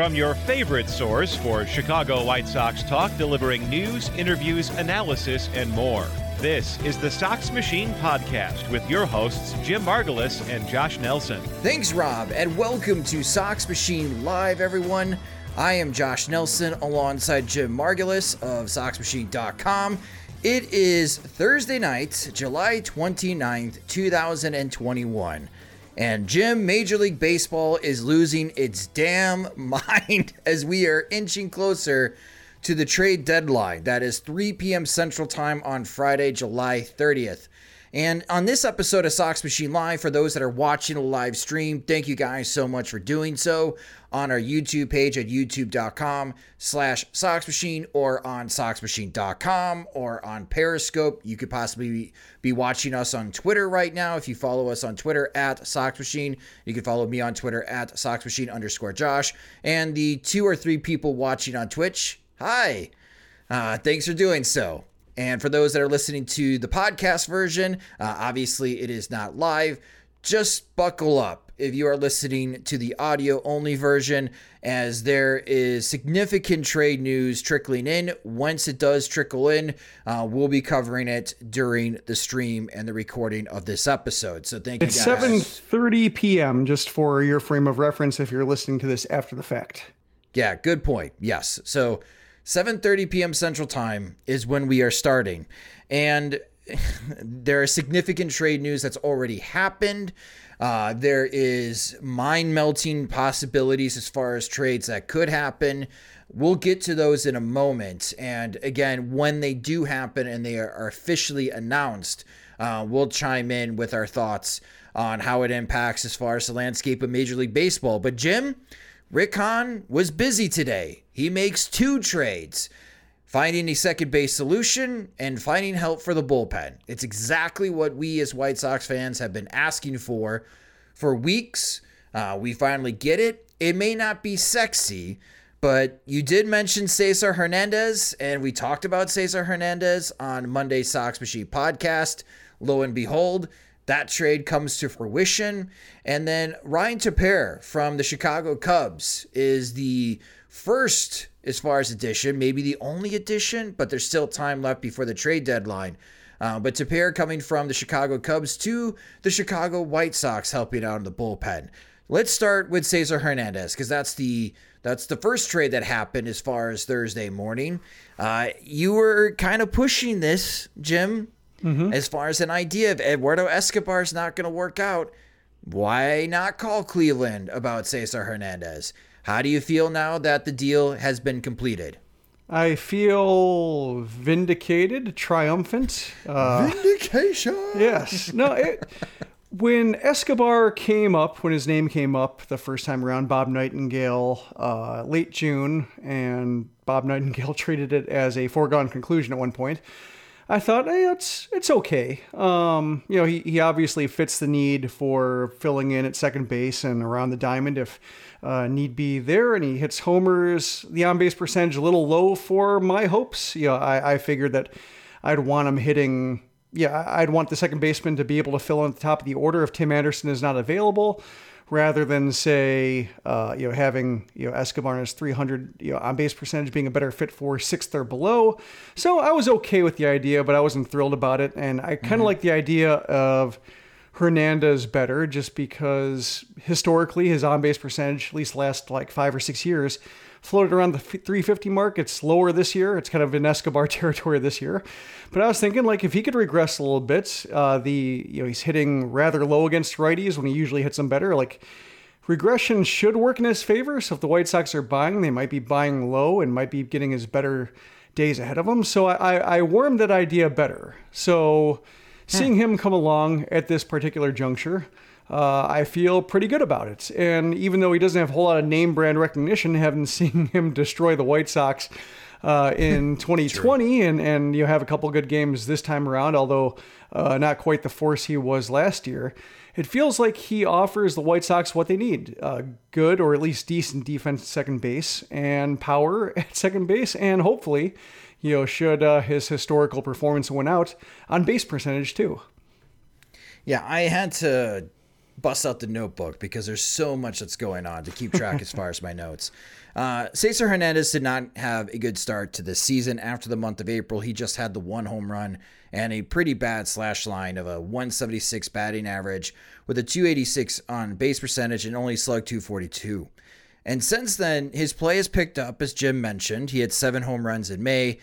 From your favorite source for Chicago White Sox talk, delivering news, interviews, analysis, and more. This is the Sox Machine Podcast with your hosts, Jim Margalus and Josh Nelson. Thanks, Rob, and welcome to Sox Machine Live, everyone. I am Josh Nelson alongside Jim Margalus of SoxMachine.com. It is Thursday night, July 29th, 2021. And Jim, Major League Baseball is losing its damn mind as we are inching closer to the trade deadline. That is 3 p.m. Central Time on Friday, July 30th. And on this episode of Sox Machine Live, for those that are watching a live stream, thank you guys so much for doing so on our YouTube page at youtube.com slash Sox Machine or on SoxMachine.com or on Periscope. You could possibly be watching us on Twitter right now. If you follow us on Twitter at Sox Machine, you can follow me on Twitter at Sox Machine underscore Josh. And the two or three people watching on Twitch, hi. Uh, thanks for doing so. And for those that are listening to the podcast version, uh, obviously it is not live. Just buckle up if you are listening to the audio only version, as there is significant trade news trickling in. Once it does trickle in, uh, we'll be covering it during the stream and the recording of this episode. So thank it's you guys. It's 7:30 p.m. just for your frame of reference if you're listening to this after the fact. Yeah, good point. Yes. So 7:30 p.m. Central Time is when we are starting. And there are significant trade news that's already happened. Uh, there is mind melting possibilities as far as trades that could happen. We'll get to those in a moment. And again, when they do happen and they are officially announced, uh, we'll chime in with our thoughts on how it impacts as far as the landscape of Major League Baseball. But Jim, Rick Hahn was busy today. He makes two trades finding a second base solution and finding help for the bullpen. It's exactly what we as White Sox fans have been asking for for weeks. Uh, we finally get it. It may not be sexy, but you did mention Cesar Hernandez, and we talked about Cesar Hernandez on Monday Sox Machine podcast. Lo and behold, that trade comes to fruition. And then Ryan Tepera from the Chicago Cubs is the first as far as addition, maybe the only addition, but there's still time left before the trade deadline. Uh, but Tepera coming from the Chicago Cubs to the Chicago White Sox, helping out in the bullpen. Let's start with Cesar Hernandez because that's the that's the first trade that happened as far as Thursday morning. Uh, you were kind of pushing this, Jim, mm-hmm. as far as an idea of Eduardo Escobar is not going to work out. Why not call Cleveland about Cesar Hernandez? How do you feel now that the deal has been completed? I feel vindicated, triumphant. Uh, Vindication. Yes. No. It, when Escobar came up, when his name came up the first time around, Bob Nightingale, uh, late June, and Bob Nightingale treated it as a foregone conclusion at one point. I thought, it's it's okay. Um, you know, he, he obviously fits the need for filling in at second base and around the diamond if uh, need be there, and he hits homers. The on base percentage a little low for my hopes. You know, I, I figured that I'd want him hitting yeah, I'd want the second baseman to be able to fill in at the top of the order if Tim Anderson is not available, rather than say, uh, you know, having you know Escobar and his 300 you know on base percentage being a better fit for sixth or below. So I was okay with the idea, but I wasn't thrilled about it, and I kind of mm-hmm. like the idea of. Hernandez better just because historically his on base percentage, at least last like five or six years, floated around the 350 mark. It's lower this year. It's kind of in Escobar territory this year. But I was thinking, like, if he could regress a little bit, uh, the you know he's hitting rather low against righties when he usually hits them better. Like, regression should work in his favor. So if the White Sox are buying, they might be buying low and might be getting his better days ahead of them. So I, I warmed that idea better. So seeing him come along at this particular juncture uh, I feel pretty good about it. And even though he doesn't have a whole lot of name brand recognition, having seen him destroy the White Sox uh, in 2020 and, and you have a couple good games this time around, although uh, not quite the force he was last year, it feels like he offers the White Sox what they need uh, good or at least decent defense at second base and power at second base, and hopefully, you know, should uh, his historical performance win out on base percentage too. Yeah, I had to bust out the notebook because there's so much that's going on to keep track as far as my notes. Uh, Cesar Hernandez did not have a good start to this season. After the month of April, he just had the one home run and a pretty bad slash line of a 176 batting average with a 286 on base percentage and only slug 242. And since then, his play has picked up, as Jim mentioned. He had seven home runs in May.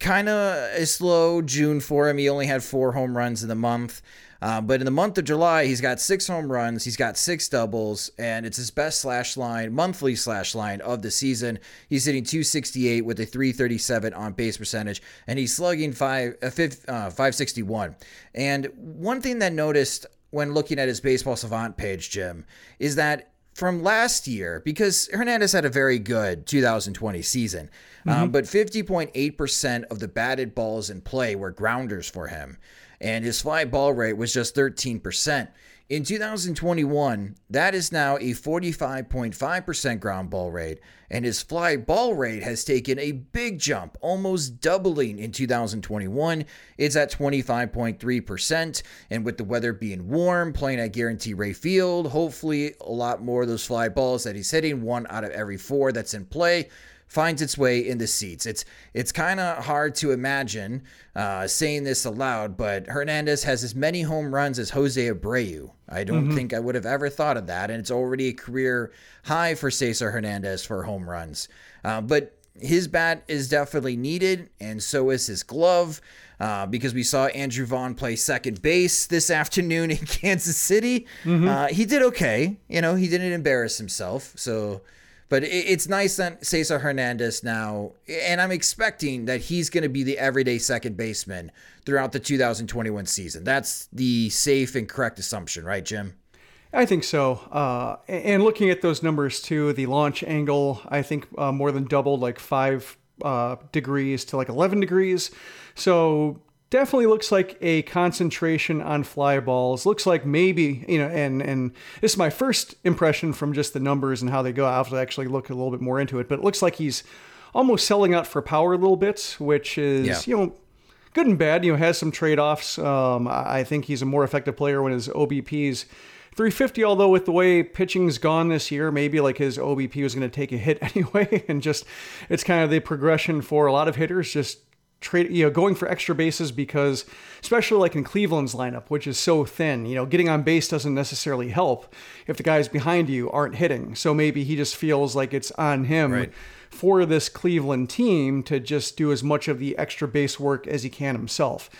Kind of a slow June for him. He only had four home runs in the month. Uh, but in the month of July, he's got six home runs, he's got six doubles, and it's his best slash line, monthly slash line of the season. He's hitting 268 with a 337 on base percentage, and he's slugging five, uh, five uh, 561. And one thing that noticed when looking at his baseball savant page, Jim, is that from last year, because Hernandez had a very good 2020 season, um, mm-hmm. um, but 50.8% of the batted balls in play were grounders for him and his fly ball rate was just 13%. In 2021, that is now a 45.5% ground ball rate, and his fly ball rate has taken a big jump, almost doubling in 2021. It's at 25.3%, and with the weather being warm, playing at Guaranteed Rate Field, hopefully a lot more of those fly balls that he's hitting, one out of every four that's in play, finds its way in the seats. It's it's kind of hard to imagine uh, saying this aloud, but Hernandez has as many home runs as Jose Abreu. I don't mm-hmm. think I would have ever thought of that, and it's already a career high for Cesar Hernandez for home runs. Uh, but his bat is definitely needed, and so is his glove. Uh, because we saw Andrew Vaughn play second base this afternoon in Kansas City. Mm-hmm. Uh, he did okay. You know, he didn't embarrass himself. So but it's nice that Cesar Hernandez now, and I'm expecting that he's going to be the everyday second baseman throughout the 2021 season. That's the safe and correct assumption, right, Jim? I think so. Uh, and looking at those numbers too, the launch angle, I think uh, more than doubled, like five uh, degrees to like 11 degrees. So definitely looks like a concentration on fly balls. Looks like maybe, you know, and and this is my first impression from just the numbers and how they go. I have to actually look a little bit more into it, but it looks like he's almost selling out for power a little bit, which is, yeah. you know, good and bad. You know, has some trade offs. Um, I think he's a more effective player when his OBP's 350. Although with the way pitching's gone this year, maybe like his OBP was going to take a hit anyway, and just it's kind of the progression for a lot of hitters. Just trade, you know, going for extra bases because, especially like in Cleveland's lineup, which is so thin, you know, getting on base doesn't necessarily help if the guys behind you aren't hitting. So maybe he just feels like it's on him right. for this Cleveland team to just do as much of the extra base work as he can himself.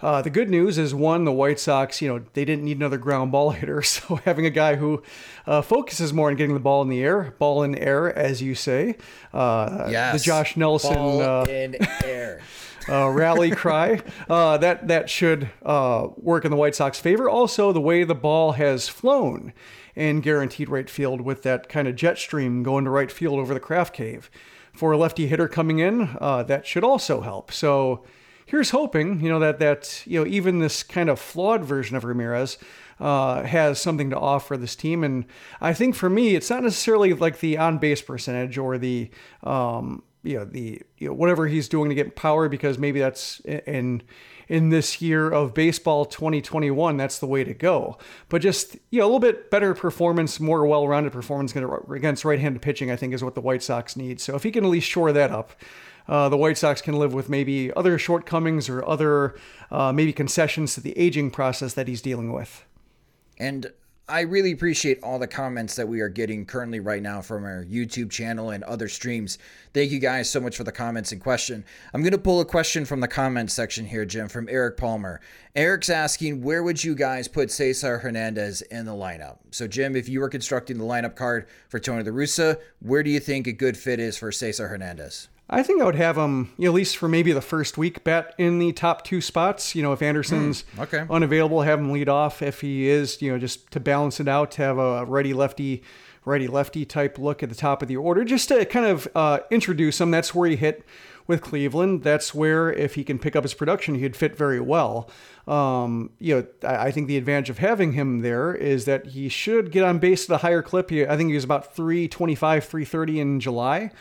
Uh, the good news is one, the White Sox, you know, they didn't need another ground ball hitter. So having a guy who uh, focuses more on getting the ball in the air, ball in air, as you say, uh, yes. the Josh Nelson ball uh, in air. uh, rally cry. Uh, that that should uh, work in the White Sox favor. Also, the way the ball has flown in Guaranteed Rate Field with that kind of jet stream going to right field over the craft Cave. For a lefty hitter coming in, uh, that should also help. So here's hoping, you know, that that you know even this kind of flawed version of Ramirez uh, has something to offer this team. And I think for me, it's not necessarily like the on base percentage or the um, you know the you know whatever he's doing to get power because maybe that's in in this year of baseball 2021, that's the way to go. But just you know, a little bit better performance, more well-rounded performance against right-handed pitching, I think, is what the White Sox need. So if he can at least shore that up. Uh, the White Sox can live with maybe other shortcomings or other uh, maybe concessions to the aging process that he's dealing with. And I really appreciate all the comments that we are getting currently right now from our YouTube channel and other streams. Thank you guys so much for the comments and question. I'm going to pull a question from the comments section here, Jim, from Eric Palmer. Eric's asking, where would you guys put Cesar Hernandez in the lineup? So, Jim, if you were constructing the lineup card for Tony La Russa, where do you think a good fit is for Cesar Hernandez? I think I would have him, you know, at least for maybe the first week, bet in the top two spots. You know, if Anderson's mm, okay. unavailable, have him lead off. If he is, you know, just to balance it out, to have a righty lefty, righty lefty type look at the top of the order, just to kind of uh, introduce him. That's where he hit with Cleveland. That's where, if he can pick up his production, he'd fit very well. Um, you know, I, I, think the advantage of having him there is that he should get on base at a higher clip. He, I think he was about 325, 330 in July.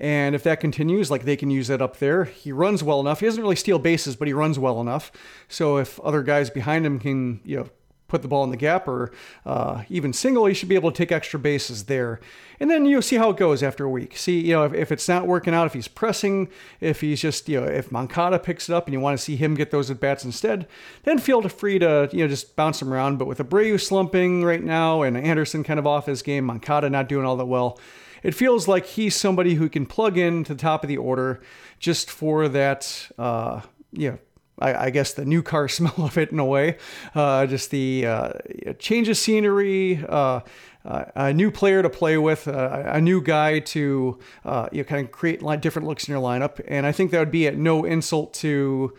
And if that continues, like they can use that up there. He runs well enough. He doesn't really steal bases, but he runs well enough. So if other guys behind him can, you know, put the ball in the gap or uh, even single, he should be able to take extra bases there. And then you'll see how it goes after a week. See, you know, if, if it's not working out, if he's pressing, if he's just, you know, if Moncada picks it up and you want to see him get those at bats instead, then feel free to, you know, just bounce him around. But with Abreu slumping right now and Anderson kind of off his game, Moncada not doing all that well, it feels like he's somebody who can plug in to the top of the order just for that, uh, you know, I, I, guess the new car smell of it in a way. Uh, just the uh, change of scenery, uh, uh a new player to play with, uh, a new guy to uh, you know, kind of create different looks in your lineup. And I think that would be at no insult to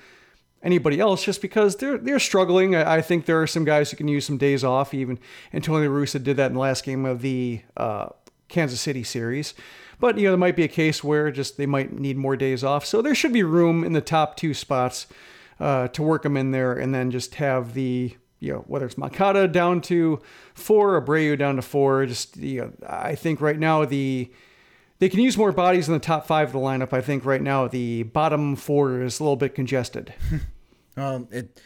anybody else just because they're they're struggling. I, I think there are some guys who can use some days off. Even Tony La Russa did that in the last game of the Kansas City series. But you know, there might be a case where just they might need more days off. So there should be room in the top two spots uh, to work them in there, and then just have the you know whether it's Moncada down to four, Abreu down to four. Just you know, I think right now the they can use more bodies in the top five of the lineup. I think right now the bottom four is a little bit congested. um, it.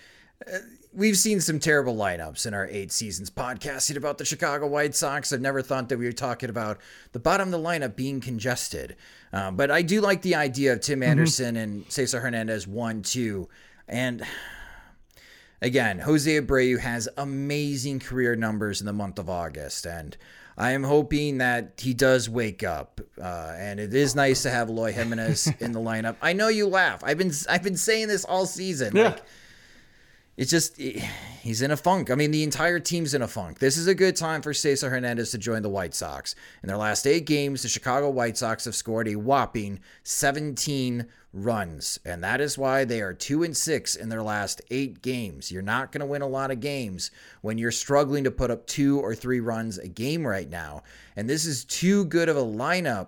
We've seen some terrible lineups in our eight seasons podcasting about the Chicago White Sox. I've never thought that we were talking about the bottom of the lineup being congested. Uh, but I do like the idea of Tim mm-hmm. Anderson mm-hmm. and Cesar Hernandez one, two. And again, Jose Abreu has amazing career numbers in the month of August. And I am hoping that he does wake up. Uh, and it is nice to have Eloy Jimenez in the lineup. I know you laugh. I've been I've been saying this all season. Yeah. Like, it's just he's in a funk. I mean, the entire team's in a funk. This is a good time for Cesar Hernandez to join the White Sox. In their last eight games, the Chicago White Sox have scored a whopping 17 runs, and that is why they are two and six in their last eight games. You're not going to win a lot of games when you're struggling to put up two or three runs a game right now. And this is too good of a lineup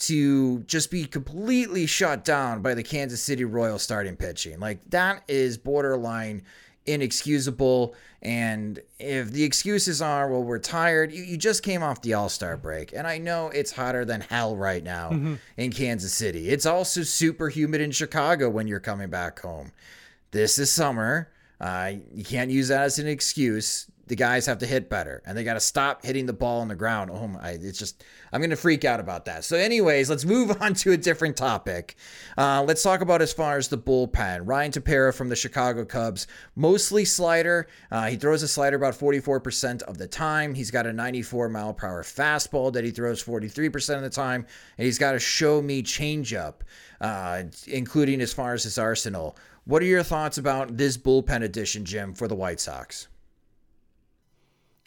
to just be completely shut down by the Kansas City Royals starting pitching. Like that is borderline inexcusable. And if the excuses are, well, we're tired, you, you just came off the All Star break. And I know it's hotter than hell right now mm-hmm. in Kansas City. It's also super humid in Chicago when you're coming back home. This is summer. Uh, you can't use that as an excuse the guys have to hit better and they got to stop hitting the ball on the ground. Oh my, it's just, I'm going to freak out about that. So, anyways, let's move on to a different topic. Uh, let's talk about as far as the bullpen. Ryan Tepera from the Chicago Cubs, mostly slider. Uh, he throws a slider about 44% of the time. He's got a 94 mile per hour fastball that he throws 43% of the time. And he's got a show me changeup, uh, including as far as his arsenal. What are your thoughts about this bullpen addition, Jim, for the White Sox?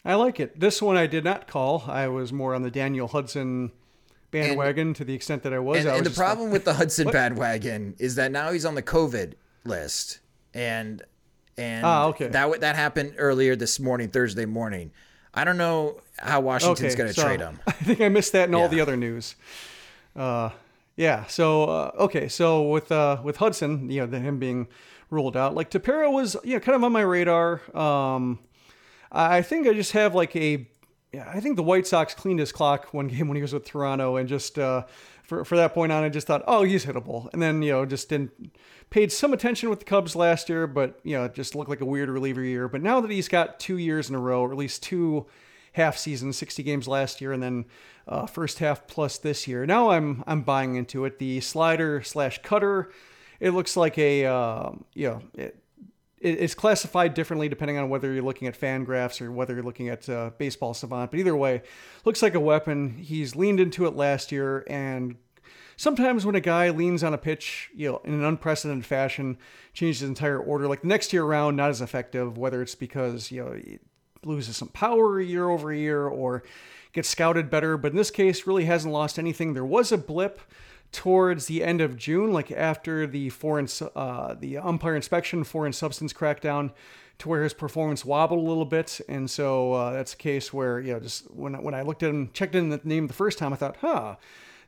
I like it. This one I did not call. I was more on the Daniel Hudson bandwagon and, to the extent that I was. And, I was and the problem like, with the Hudson what? bandwagon is that now he's on the COVID list, and and ah, okay. that that happened earlier this morning, Thursday morning. I don't know how Washington's okay, going to so trade him. I think I missed that in yeah. all the other news. Uh, yeah. So uh, okay. So with uh, with Hudson, you know, the, him being ruled out, like Tepera was, you know, kind of on my radar. Um, I think I just have like a I think the White Sox cleaned his clock one game when he was with Toronto, and just uh, for for that point on, I just thought, oh, he's hittable, and then you know just didn't paid some attention with the Cubs last year, but you know just looked like a weird reliever year. But now that he's got two years in a row, or at least two half seasons, 60 games last year, and then uh, first half plus this year, now I'm I'm buying into it. The slider slash cutter, it looks like a uh, you know. It, it's classified differently depending on whether you're looking at Fangraphs or whether you're looking at uh, Baseball Savant. But either way, looks like a weapon. He's leaned into it last year, and sometimes when a guy leans on a pitch, you know, in an unprecedented fashion, changes his entire order. Like the next year around, not as effective. Whether it's because you know it loses some power year over year or gets scouted better, but in this case, really hasn't lost anything. There was a blip towards the end of June, like after the foreign uh, the umpire inspection, foreign substance crackdown, to where his performance wobbled a little bit, and so uh, that's a case where you know just when when I looked at him, checked in the name the first time, I thought, huh,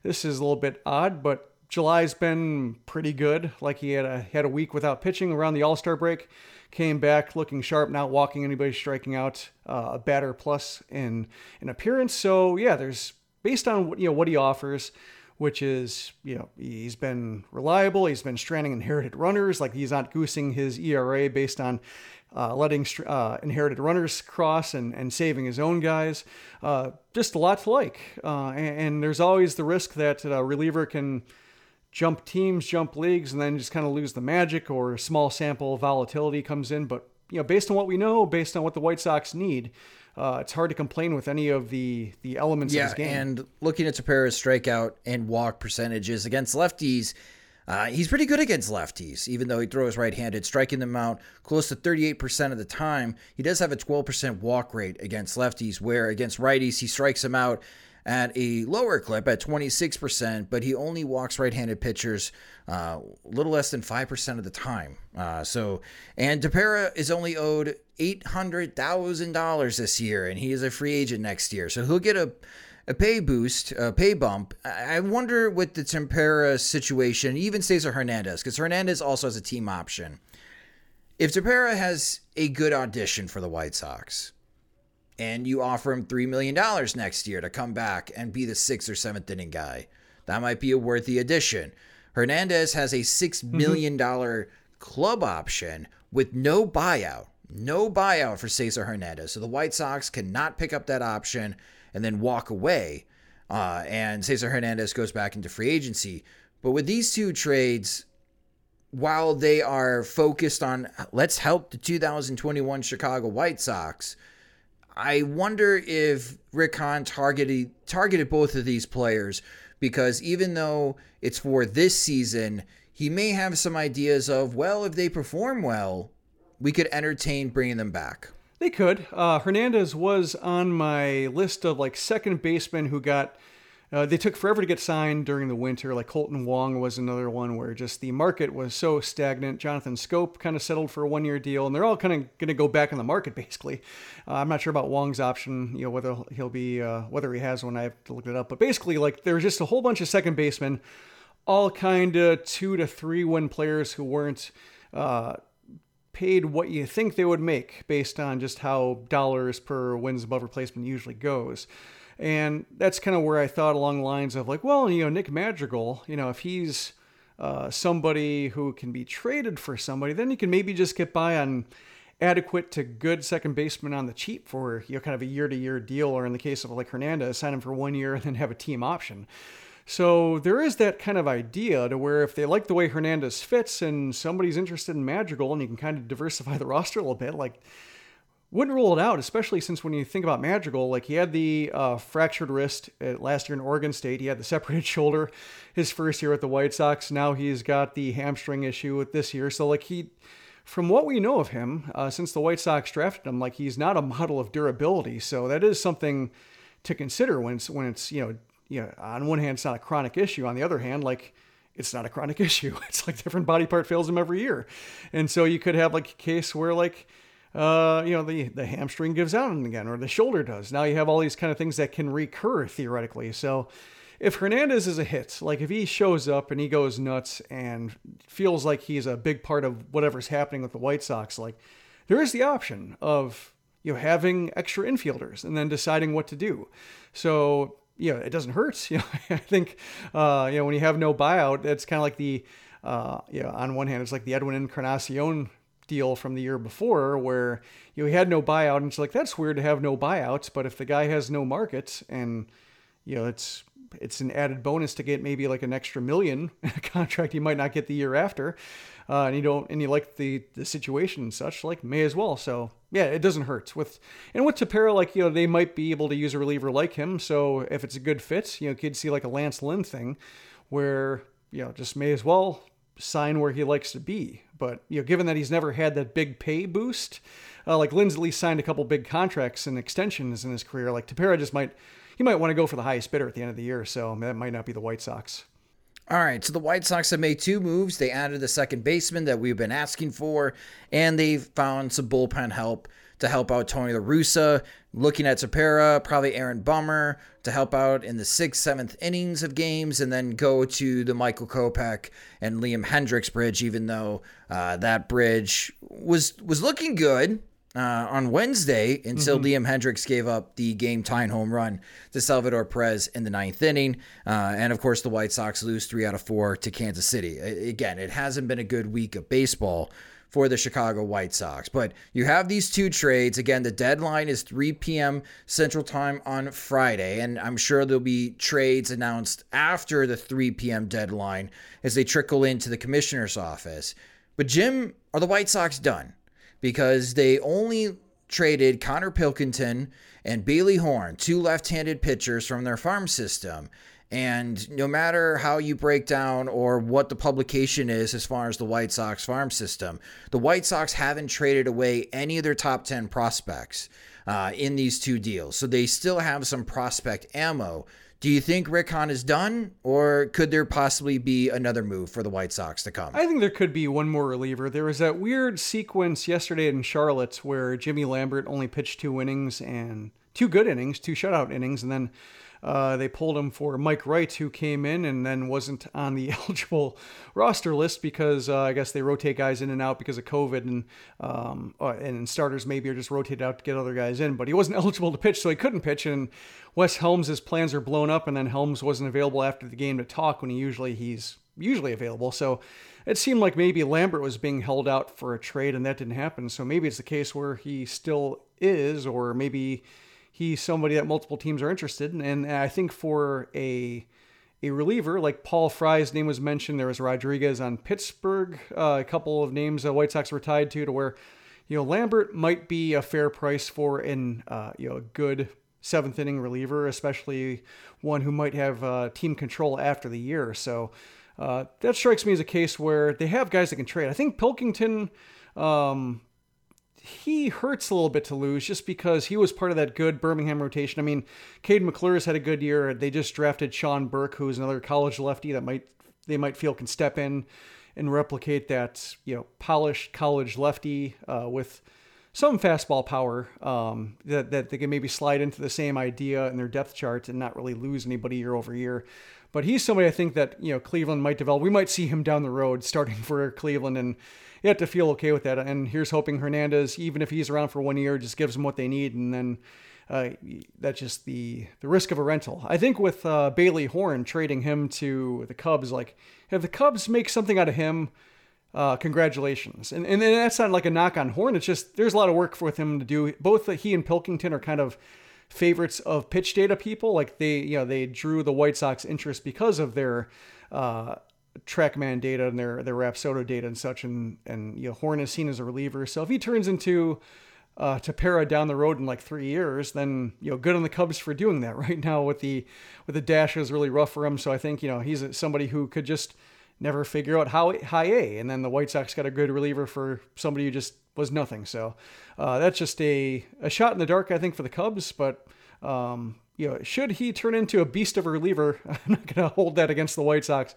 this is a little bit odd, but July's been pretty good. Like he had a had a week without pitching around the All Star break, came back looking sharp, not walking anybody, striking out, uh, a batter plus in in appearance. So yeah, there's based on you know what he offers which is, you know, he's been reliable. He's been stranding inherited runners. Like he's not goosing his ERA based on uh, letting uh, inherited runners cross and, and saving his own guys. Uh, just a lot to like. Uh, and, and, there's always the risk that a reliever can jump teams, jump leagues, and then just kind of lose the magic or small sample volatility comes in. But, you know, based on what we know, based on what the White Sox need, uh, it's hard to complain with any of the the elements yeah, of his game. and looking at Tepera's strikeout and walk percentages against lefties, uh, he's pretty good against lefties, even though he throws right-handed, striking them out close to 38% of the time. He does have a 12% walk rate against lefties, where against righties he strikes them out at a lower clip at 26%, but he only walks right-handed pitchers uh, a little less than 5% of the time. Uh, so, and Tepera is only owed $800,000 this year, and he is a free agent next year. So he'll get a, a pay boost, a pay bump. I wonder with the Tepera situation, even Cesar Hernandez, because Hernandez also has a team option. If Tepera has a good audition for the White Sox, and you offer him $3 million next year to come back and be the sixth or seventh inning guy. That might be a worthy addition. Hernandez has a $6 mm-hmm. mm-hmm. club option with no buyout. No buyout for Cesar Hernandez. So the White Sox cannot pick up that option and then walk away. Uh, and Cesar Hernandez goes back into free agency. But with these two trades, while they are focused on let's help the 2021 Chicago White Sox, I wonder if Rick Hahn targeted targeted both of these players because even though it's for this season, he may have some ideas of well, if they perform well, we could entertain bringing them back. They could. Uh, Hernandez was on my list of like second basemen who got uh, they took forever to get signed during the winter. Like Kolten Wong was another one where just the market was so stagnant. Jonathan Schoop kind of settled for a one year deal, and they're all kind of going to go back in the market basically. Uh, I'm not sure about Wong's option, you know, whether he'll be, uh, whether he has one. I have to look it up. But basically, like there's just a whole bunch of second basemen, all kind of two to three win players who weren't uh, paid what you think they would make based on just how dollars per wins above replacement usually goes. And that's kind of where I thought along the lines of like, well, you know, Nick Madrigal, you know, if he's uh, somebody who can be traded for somebody, then you can maybe just get by on adequate to good second baseman on the cheap for you know kind of a year to year deal, or in the case of like Hernandez, sign him for one year and then have a team option. So there is that kind of idea to where if they like the way Hernandez fits and somebody's interested in Madrigal and you can kind of diversify the roster a little bit, like wouldn't rule it out, especially since when you think about Madrigal, like he had the uh, fractured wrist last year in Oregon State. He had the separated shoulder his first year at the White Sox. Now he's got the hamstring issue with this year. So like he, from what we know of him, uh, since the White Sox drafted him, like he's not a model of durability. So that is something to consider when it's when it's you know you know on one hand it's not a chronic issue. On the other hand, like it's not a chronic issue. It's like different body part fails him every year, and so you could have like a case where like uh, you know, the, the hamstring gives out again, or the shoulder does. Now you have all these kind of things that can recur theoretically. So if Hernandez is a hit, like if he shows up and he goes nuts and feels like he's a big part of whatever's happening with the White Sox, like there is the option of, you know having extra infielders and then deciding what to do. So you know it doesn't hurt. You know I think uh, you know when you have no buyout, it's kind of like the uh, you know on one hand it's like the Edwin Encarnacion deal from the year before where you know, he had no buyout and it's like that's weird to have no buyouts but if the guy has no market and you know it's it's an added bonus to get maybe like an extra million contract you might not get the year after uh, and you don't and you like the the situation and such like may as well. So yeah it doesn't hurt. With and with Tepera like you know they might be able to use a reliever like him. So if it's a good fit you know could see like a Lance Lynn thing where you know just may as well sign where he likes to be. But you know, given that he's never had that big pay boost, uh, like least signed a couple big contracts and extensions in his career. Like Tepera just might he might want to go for the highest bidder at the end of the year, so that might not be the White Sox. All right, so the White Sox have made two moves. They added the second baseman that we've been asking for, and they've found some bullpen help to help out Tony La Russa, looking at Tepera, probably Aaron Bummer to help out in the sixth, seventh innings of games, and then go to the Michael Kopech and Liam Hendriks bridge, even though uh, that bridge was was looking good. Uh, on Wednesday until mm-hmm. Liam Hendriks gave up the game tying home run to Salvador Perez in the ninth inning. Uh, and of course, the White Sox lose three out of four to Kansas City. Again, it hasn't been a good week of baseball for the Chicago White Sox. But you have these two trades. Again, the deadline is 3 p.m. Central Time on Friday, and I'm sure there'll be trades announced after the 3 p.m. deadline as they trickle into the commissioner's office. But, Jim, are the White Sox done? Because they only traded Connor Pilkington and Bailey Horn, two left handed pitchers from their farm system. And no matter how you break down or what the publication is as far as the White Sox farm system, the White Sox haven't traded away any of their top 10 prospects uh, in these two deals. So they still have some prospect ammo. Do you think Rick Hahn is done, or could there possibly be another move for the White Sox to come? I think there could be one more reliever. There was that weird sequence yesterday in Charlotte where Jimmy Lambert only pitched two innings and two good innings, two shutout innings, and then uh, they pulled him for Mike Wright, who came in and then wasn't on the eligible roster list because uh, I guess they rotate guys in and out because of COVID, and um, uh, and starters maybe are just rotated out to get other guys in. But he wasn't eligible to pitch, so he couldn't pitch. And Wes Helms' plans are blown up, and then Helms wasn't available after the game to talk when he usually he's usually available. So it seemed like maybe Lambert was being held out for a trade, and that didn't happen. So maybe it's the case where he still is, or maybe he's somebody that multiple teams are interested in. And I think for a a reliever like Paul Fry's name was mentioned. There was Rodriguez on Pittsburgh. Uh, a couple of names the White Sox were tied to, to where you know Lambert might be a fair price for an uh, you know a good seventh inning reliever, especially one who might have uh, team control after the year. So uh, that strikes me as a case where they have guys that can trade. I think Pilkington. Um, he hurts a little bit to lose just because he was part of that good Birmingham rotation. I mean, Kade McClure's had a good year. They just drafted Sean Burke, who's another college lefty that might they might feel can step in and replicate that you know polished college lefty uh, with some fastball power um, that that they can maybe slide into the same idea in their depth chart and not really lose anybody year over year. But he's somebody I think that you know Cleveland might develop. We might see him down the road starting for Cleveland and you have to feel okay with that. And here's hoping Hernandez, even if he's around for one year, just gives them what they need, and then uh, that's just the the risk of a rental. I think with uh, Bailey Horn trading him to the Cubs, like if the Cubs make something out of him, uh, congratulations. And, and that's not like a knock on Horn. It's just there's a lot of work for him to do. Both he and Pilkington are kind of favorites of pitch data people. Like they, you know, they drew the White Sox interest because of their uh, TrackMan data and their their Rapsodo data and such, and and you know Horn is seen as a reliever. So if he turns into uh, Tepera down the road in like three years, then you know good on the Cubs for doing that. Right now with the with the dash is really rough for him, so I think you know he's somebody who could just never figure out how high A, and then the White Sox got a good reliever for somebody who just was nothing. So uh, that's just a a shot in the dark, I think, for the Cubs, but. Um, you know, should he turn into a beast of a reliever, I'm not going to hold that against the White Sox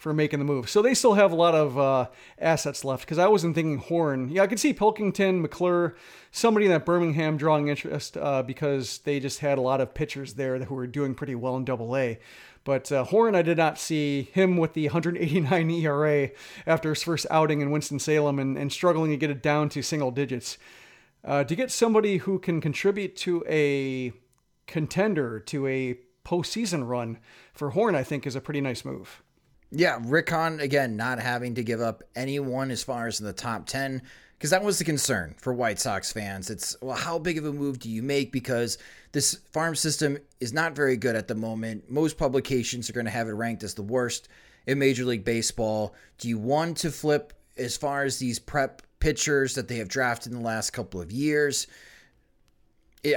for making the move. So they still have a lot of uh, assets left because I wasn't thinking Horn. Yeah, I could see Pilkington, McClure, somebody in that Birmingham drawing interest uh, because they just had a lot of pitchers there who were doing pretty well in Double A. But uh, Horn, I did not see him with the 189 ERA after his first outing in Winston Salem and, and struggling to get it down to single digits. Uh, to get somebody who can contribute to a contender, to a postseason run for Horn, I think is a pretty nice move. Yeah, Rick Hahn, again, not having to give up anyone as far as in the top 10, because that was the concern for White Sox fans. It's, well, how big of a move do you make? Because this farm system is not very good at the moment. Most publications are going to have it ranked as the worst in Major League Baseball. Do you want to flip as far as these prep pitchers that they have drafted in the last couple of years?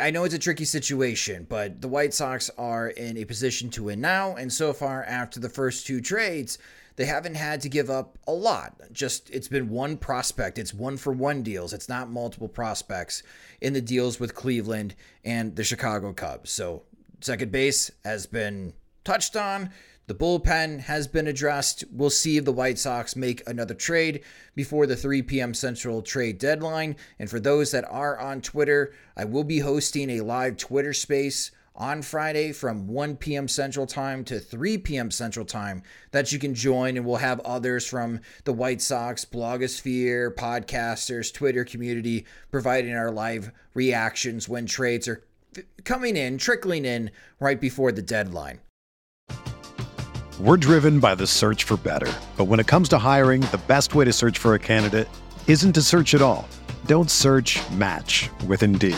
I know it's a tricky situation, but the White Sox are in a position to win now. And so far, after the first two trades, they haven't had to give up a lot. Just it's been one prospect. It's one for one deals. It's not multiple prospects in the deals with Cleveland and the Chicago Cubs. So second base has been touched on. The bullpen has been addressed. We'll see if the White Sox make another trade before the 3 p.m. Central trade deadline. And for those that are on Twitter, I will be hosting a live Twitter space on Friday from 1 p.m. Central Time to 3 p.m. Central Time that you can join. And we'll have others from the White Sox, blogosphere, podcasters, Twitter community providing our live reactions when trades are coming in, trickling in right before the deadline. We're driven by the search for better. But when it comes to hiring, the best way to search for a candidate isn't to search at all. Don't search match with Indeed.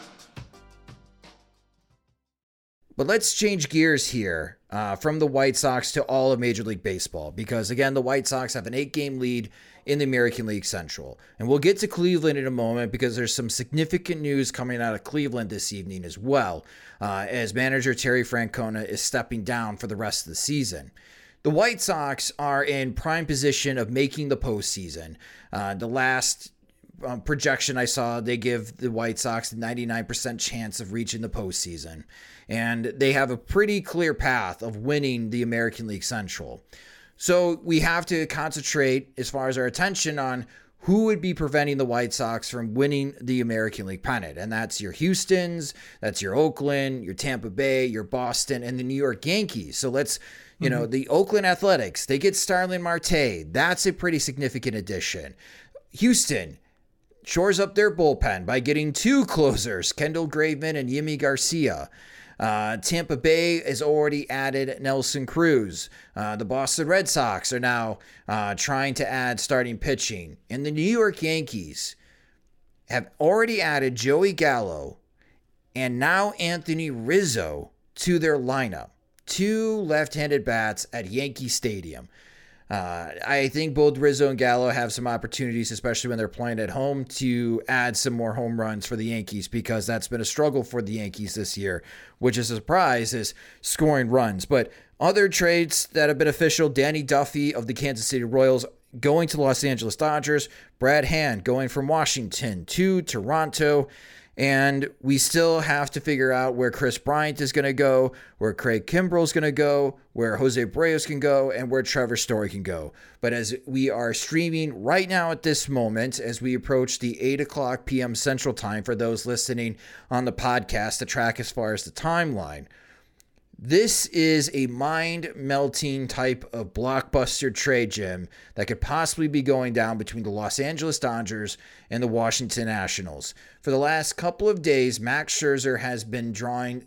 But let's change gears here uh, from the White Sox to all of Major League Baseball because, again, the White Sox have an eight game lead in the American League Central. And we'll get to Cleveland in a moment because there's some significant news coming out of Cleveland this evening as well, uh, as manager Terry Francona is stepping down for the rest of the season. The White Sox are in prime position of making the postseason. Uh, the last um, projection I saw, they give the White Sox a 99% chance of reaching the postseason. And they have a pretty clear path of winning the American League Central. So we have to concentrate as far as our attention on who would be preventing the White Sox from winning the American League pennant. And that's your Houston's, that's your Oakland, your Tampa Bay, your Boston, and the New York Yankees. So let's, you mm-hmm. know, the Oakland Athletics, they get Starling Marte. That's a pretty significant addition. Houston, shores up their bullpen by getting two closers, Kendall Graveman and Yimi Garcia. Uh, Tampa Bay has already added Nelson Cruz. Uh, the Boston Red Sox are now uh, trying to add starting pitching. And the New York Yankees have already added Joey Gallo and now Anthony Rizzo to their lineup. Two left handed bats at Yankee Stadium. Uh, I think both Rizzo and Gallo have some opportunities, especially when they're playing at home, to add some more home runs for the Yankees because that's been a struggle for the Yankees this year, which is a surprise, is scoring runs. But other trades that have been official Danny Duffy of the Kansas City Royals going to Los Angeles Dodgers, Brad Hand going from Washington to Toronto. And we still have to figure out where Chris Bryant is going to go, where Craig Kimbrel is going to go, where Jose Berrios can go, and where Trevor Story can go. But as we are streaming right now at this moment, as we approach the 8 o'clock p.m. Central Time for those listening on the podcast to track as far as the timeline, this is a mind melting type of blockbuster trade, Jim, that could possibly be going down between the Los Angeles Dodgers and the Washington Nationals. For the last couple of days, Max Scherzer has been drawing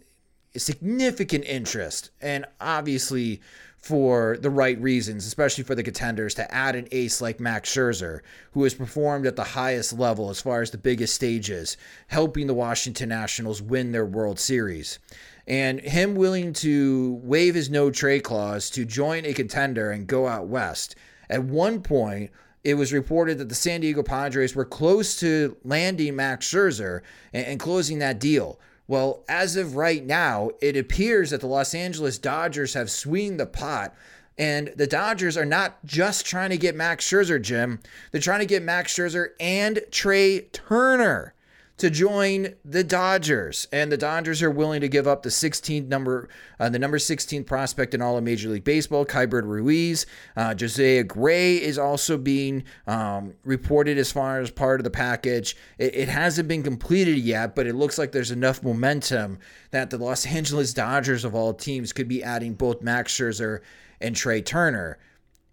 significant interest, and obviously for the right reasons, especially for the contenders, to add an ace like Max Scherzer, who has performed at the highest level as far as the biggest stages, helping the Washington Nationals win their World Series. And him willing to waive his no trade clause to join a contender and go out west. At one point, it was reported that the San Diego Padres were close to landing Max Scherzer and, and closing that deal. Well, as of right now, it appears that the Los Angeles Dodgers have swinged the pot. And the Dodgers are not just trying to get Max Scherzer, Jim. They're trying to get Max Scherzer and Trea Turner to join the Dodgers, and the Dodgers are willing to give up the 16th number, uh, the number 16 prospect in all of Major League Baseball, Keibert Ruiz. Uh, Josiah Gray is also being um, reported as far as part of the package. It, it hasn't been completed yet, but it looks like there's enough momentum that the Los Angeles Dodgers of all teams could be adding both Max Scherzer and Trea Turner.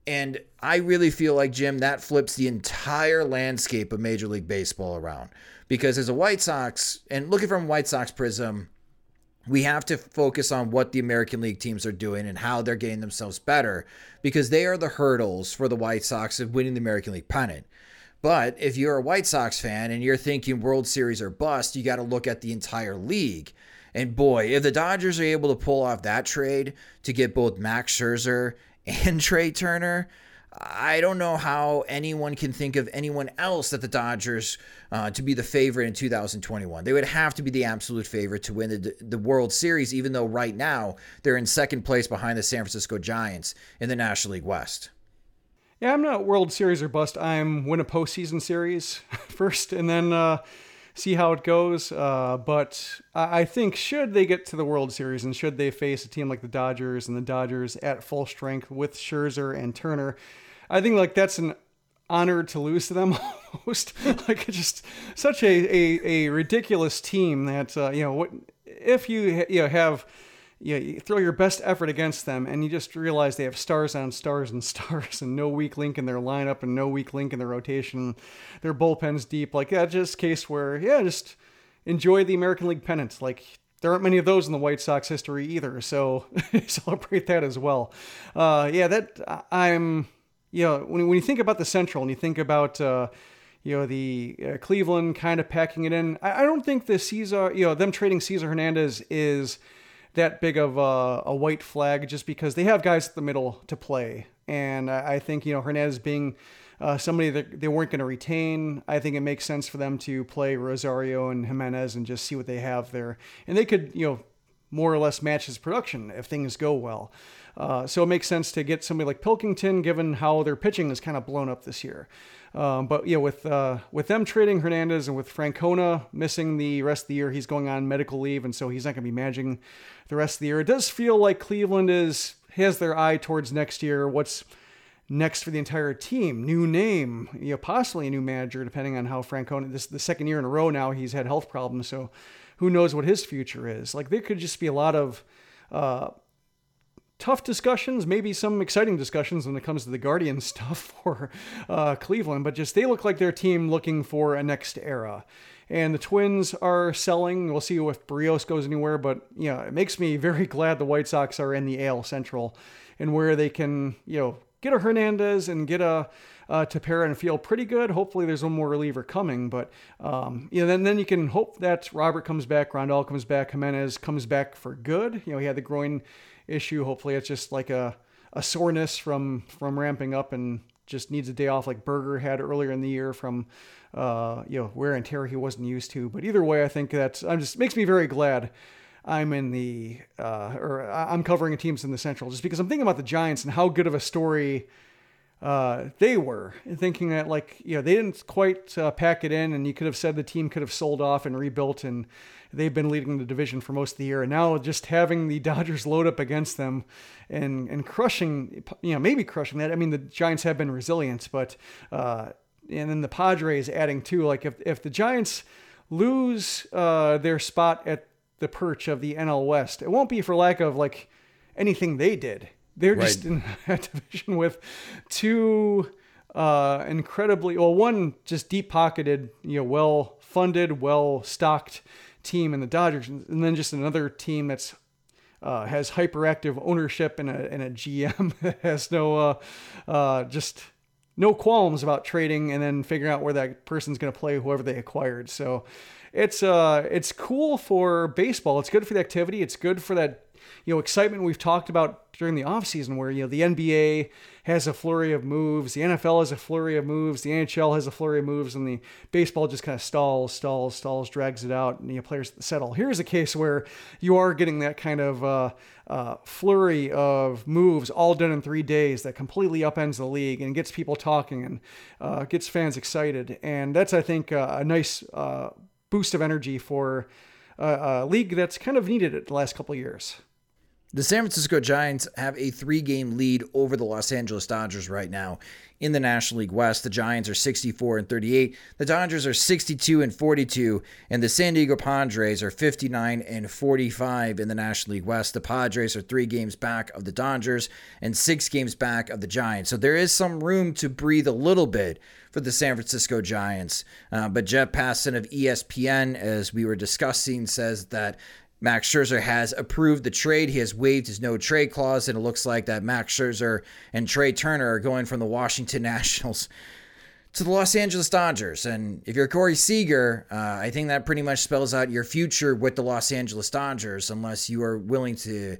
And I really feel like, Jim, that flips the entire landscape of Major League Baseball around because as a White Sox, and looking from White Sox prism, we have to focus on what the American League teams are doing and how they're getting themselves better because they are the hurdles for the White Sox of winning the American League pennant. But if you're a White Sox fan and you're thinking World Series or bust, you got to look at the entire league. And boy, if the Dodgers are able to pull off that trade to get both Max Scherzer and Trea Turner, I don't know how anyone can think of anyone else that the Dodgers uh, to be the favorite in 2021. They would have to be the absolute favorite to win the, the World Series, even though right now they're in second place behind the San Francisco Giants in the National League West. Yeah, I'm not World Series or bust. I'm win a postseason series first, and then uh, see how it goes. Uh, but I think should they get to the World Series and should they face a team like the Dodgers and the Dodgers at full strength with Scherzer and Turner, I think like that's an honor to lose to them almost. like just such a, a, a ridiculous team that uh, you know what if you you know have you, throw your best effort against them and you just realize they have stars on stars and stars and no weak link in their lineup and no weak link in their rotation. Their bullpen's deep. Like that just case where yeah, just enjoy the American League pennant. Like there aren't many of those in the White Sox history either, so celebrate that as well. Uh, yeah, that I'm you know, when, when you think about the Central and you think about, uh, you know, the uh, Cleveland kind of packing it in, I, I, don't think the Cesar, you know, them trading Cesar Hernandez is that big of a, a, white flag just because they have guys at the middle to play. And I, think, you know, Hernandez being uh, somebody that they weren't going to retain, I think it makes sense for them to play Rosario and Gimenez and just see what they have there. And they could, you know, more or less match his production if things go well. Uh, so it makes sense to get somebody like Pilkington, given how their pitching is kind of blown up this year. Um, but yeah, with uh, with them trading Hernandez and with Francona missing the rest of the year, he's going on medical leave, and so he's not going to be managing the rest of the year. It does feel like Cleveland is has their eye towards next year. What's next for the entire team? New name, you know, possibly a new manager, depending on how Francona. This is the second year in a row now he's had health problems, so who knows what his future is? Like there could just be a lot of uh, tough discussions, maybe some exciting discussions when it comes to the Guardian stuff for uh, Cleveland, but just they look like their team looking for a next era. And the Twins are selling. We'll see if Berrios goes anywhere, but you know, it makes me very glad the White Sox are in the AL Central and where they can, you know, get a Hernandez and get a uh, Tepera and feel pretty good. Hopefully, there's one more reliever coming, but um, you know, then then you can hope that Robert comes back, Grandal comes back, Jimenez comes back for good. You know, he had the groin issue. Hopefully, it's just like a, a soreness from from ramping up and just needs a day off, like Berger had earlier in the year from uh, you know wear and tear he wasn't used to. But either way, I think that I'm just makes me very glad. I'm in the uh, or I'm covering teams in the Central just because I'm thinking about the Giants and how good of a story uh, they were thinking that like you know they didn't quite uh, pack it in and you could have said the team could have sold off and rebuilt and they've been leading the division for most of the year. And now just having the Dodgers load up against them and and crushing, you know, maybe crushing that. I mean, the Giants have been resilient, but uh, and then the Padres adding too. Like if if the Giants lose uh, their spot at the perch of the NL West, it won't be for lack of like anything they did. They're right. just in a division with two uh, incredibly well, one just deep pocketed, you know, well funded, well stocked team in the Dodgers, and then just another team that's uh, has hyperactive ownership and a, and a GM that has no uh, uh, just no qualms about trading and then figuring out where that person's going to play whoever they acquired. So it's uh it's cool for baseball. It's good for the activity. It's good for that you know excitement we've talked about during the offseason where you know the NBA has a flurry of moves, the NFL has a flurry of moves, the NHL has a flurry of moves, and the baseball just kind of stalls, stalls, stalls, drags it out, and the players settle. Here's a case where you are getting that kind of uh, uh, flurry of moves all done in three days that completely upends the league and gets people talking and uh, gets fans excited, and that's I think uh, a nice uh, boost of energy for a, league that's kind of needed it the last couple years. The San Francisco Giants have a three game lead over the Los Angeles Dodgers right now in the National League West. The Giants are 64 and 38, the Dodgers are 62 and 42, and the San Diego Padres are 59 and 45 in the National League West. The Padres are three games back of the Dodgers and six games back of the Giants. So there is some room to breathe a little bit for the San Francisco Giants. Uh, but Jeff Passan of ESPN, as we were discussing, says that Max Scherzer has approved the trade. He has waived his no trade clause, and it looks like that Max Scherzer and Trea Turner are going from the Washington Nationals to the Los Angeles Dodgers. And if you're Corey Seager, uh, I think that pretty much spells out your future with the Los Angeles Dodgers, unless you are willing to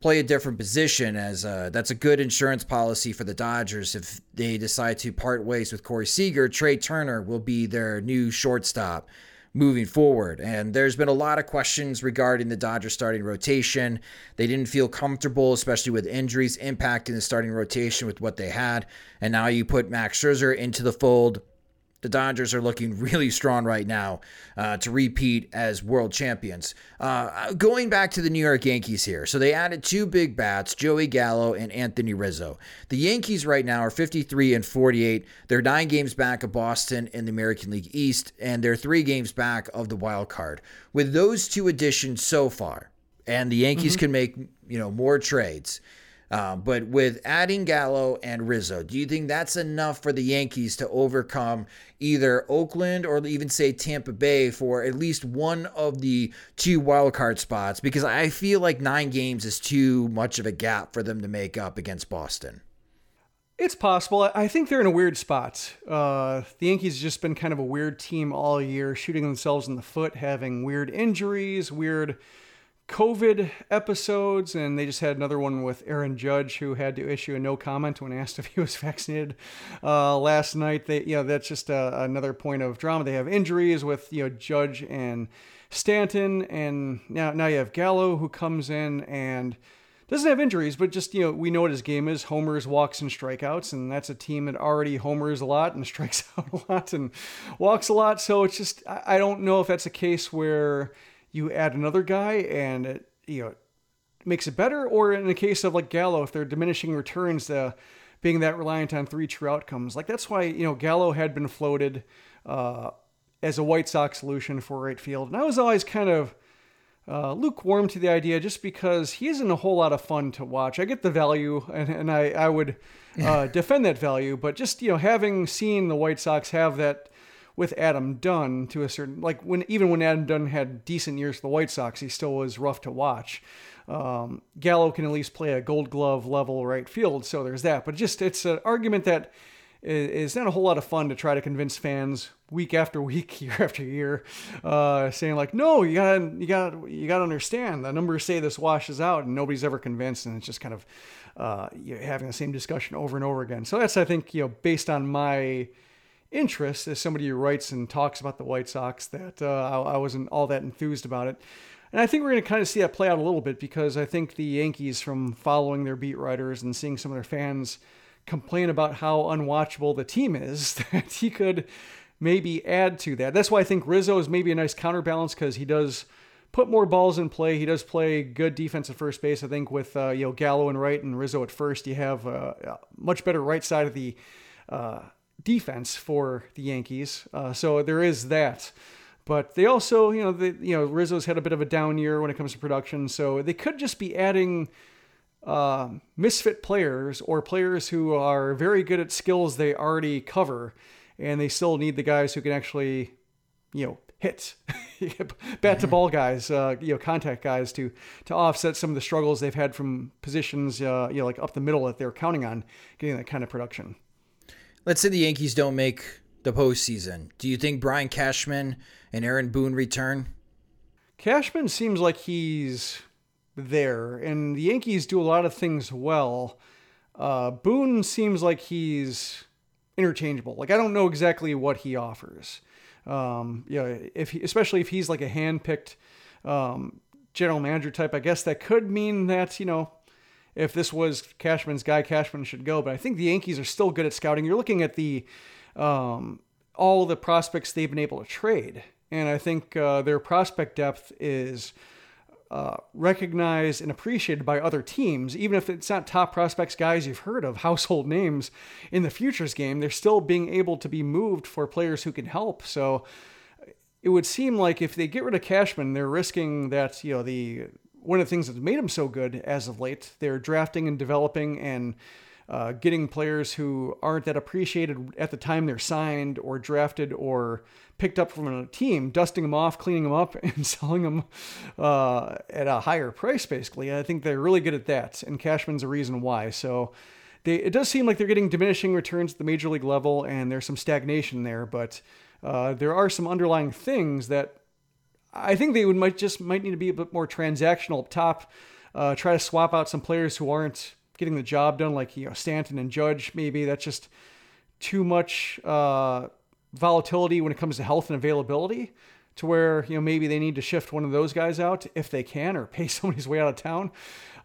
play a different position. As uh, that's a good insurance policy for the Dodgers. If they decide to part ways with Corey Seager, Trea Turner will be their new shortstop moving forward. And there's been a lot of questions regarding the Dodgers starting rotation. They didn't feel comfortable, especially with injuries impacting the starting rotation with what they had. And now you put Max Scherzer into the fold the Dodgers are looking really strong right now uh, to repeat as world champions. Uh, going back to the New York Yankees here. So they added two big bats, Joey Gallo and Anthony Rizzo. The Yankees right now are 53 and 48. They're nine games back of Boston in the American League East, and they're three games back of the wild card. With those two additions so far, and the Yankees mm-hmm. can make you know more trades. Uh, but with adding Gallo and Rizzo, do you think that's enough for the Yankees to overcome either Oakland or even say Tampa Bay for at least one of the two wildcard spots? Because I feel like nine games is too much of a gap for them to make up against Boston. It's possible. I think they're in a weird spot. Uh, the Yankees have just been kind of a weird team all year, shooting themselves in the foot, having weird injuries, weird COVID episodes, and they just had another one with Aaron Judge, who had to issue a no comment when asked if he was vaccinated uh, last night. They, you know, that's just uh, another point of drama. They have injuries with you know Judge and Stanton, and now now you have Gallo who comes in and doesn't have injuries, but just you know we know what his game is: homers, walks, and strikeouts, and that's a team that already homers a lot and strikes out a lot and walks a lot. So it's just I don't know if that's a case where you add another guy and it you know makes it better, or in the case of like Gallo, if they're diminishing returns, uh, being that reliant on three true outcomes, like that's why you know Gallo had been floated uh, as a White Sox solution for right field, and I was always kind of. Uh, lukewarm to the idea just because he isn't a whole lot of fun to watch. I get the value, and, and I, I would uh, defend that value, but just you know having seen the White Sox have that with Adam Dunn to a certain like when even when Adam Dunn had decent years for the White Sox, he still was rough to watch. Um, Gallo can at least play a Gold Glove level right field, so there's that. But just it's an argument that is not a whole lot of fun to try to convince fans week after week, year after year, uh, saying like, no, you gotta, you gotta, you gotta understand. The numbers say this washes out, and nobody's ever convinced, and it's just kind of uh, having the same discussion over and over again. So that's, I think, you know, based on my interest as somebody who writes and talks about the White Sox that uh, I, I, wasn't all that enthused about it. And I think we're going to kind of see that play out a little bit because I think the Yankees, from following their beat writers and seeing some of their fans complain about how unwatchable the team is, that he could maybe add to that. That's why I think Rizzo is maybe a nice counterbalance because he does put more balls in play. He does play good defense at first base. I think with uh, you know Gallo and right and Rizzo at first, you have uh, a much better right side of the uh, defense for the Yankees. Uh, so there is that. But they also, you know, you know, Rizzo's had a bit of a down year when it comes to production, so they could just be adding uh, misfit players or players who are very good at skills they already cover, and they still need the guys who can actually, you know, hit, bat to ball guys, uh, you know, contact guys to to offset some of the struggles they've had from positions, uh, you know, like up the middle that they're counting on getting that kind of production. Let's say the Yankees don't make the postseason. Do you think Brian Cashman and Aaron Boone return? Cashman seems like he's there, and the Yankees do a lot of things well. Uh, Boone seems like he's interchangeable. Like I don't know exactly what he offers. Um, if he, especially if he's like a hand-picked um, general manager type, I guess that could mean that you know if this was Cashman's guy, Cashman should go. But I think the Yankees are still good at scouting. You're looking at the um, all the prospects they've been able to trade, and I think uh, their prospect depth is uh, recognized and appreciated by other teams, even if it's not top prospects, guys you've heard of, household names in the futures game, they're still being able to be moved for players who can help. So it would seem like if they get rid of Cashman, they're risking that, you know, the one of the things that's made them so good as of late, they're drafting and developing and uh, getting players who aren't that appreciated at the time they're signed or drafted or picked up from a team, dusting them off, cleaning them up, and selling them uh, at a higher price, basically. I think they're really good at that, and Cashman's a reason why. So they, it does seem like they're getting diminishing returns at the major league level, and there's some stagnation there, but uh, there are some underlying things that I think they would might just might need to be a bit more transactional up top. Uh, try to swap out some players who aren't getting the job done, like you know Stanton and Judge. Maybe that's just too much uh, volatility when it comes to health and availability. To where you know maybe they need to shift one of those guys out if they can, or pay somebody's way out of town.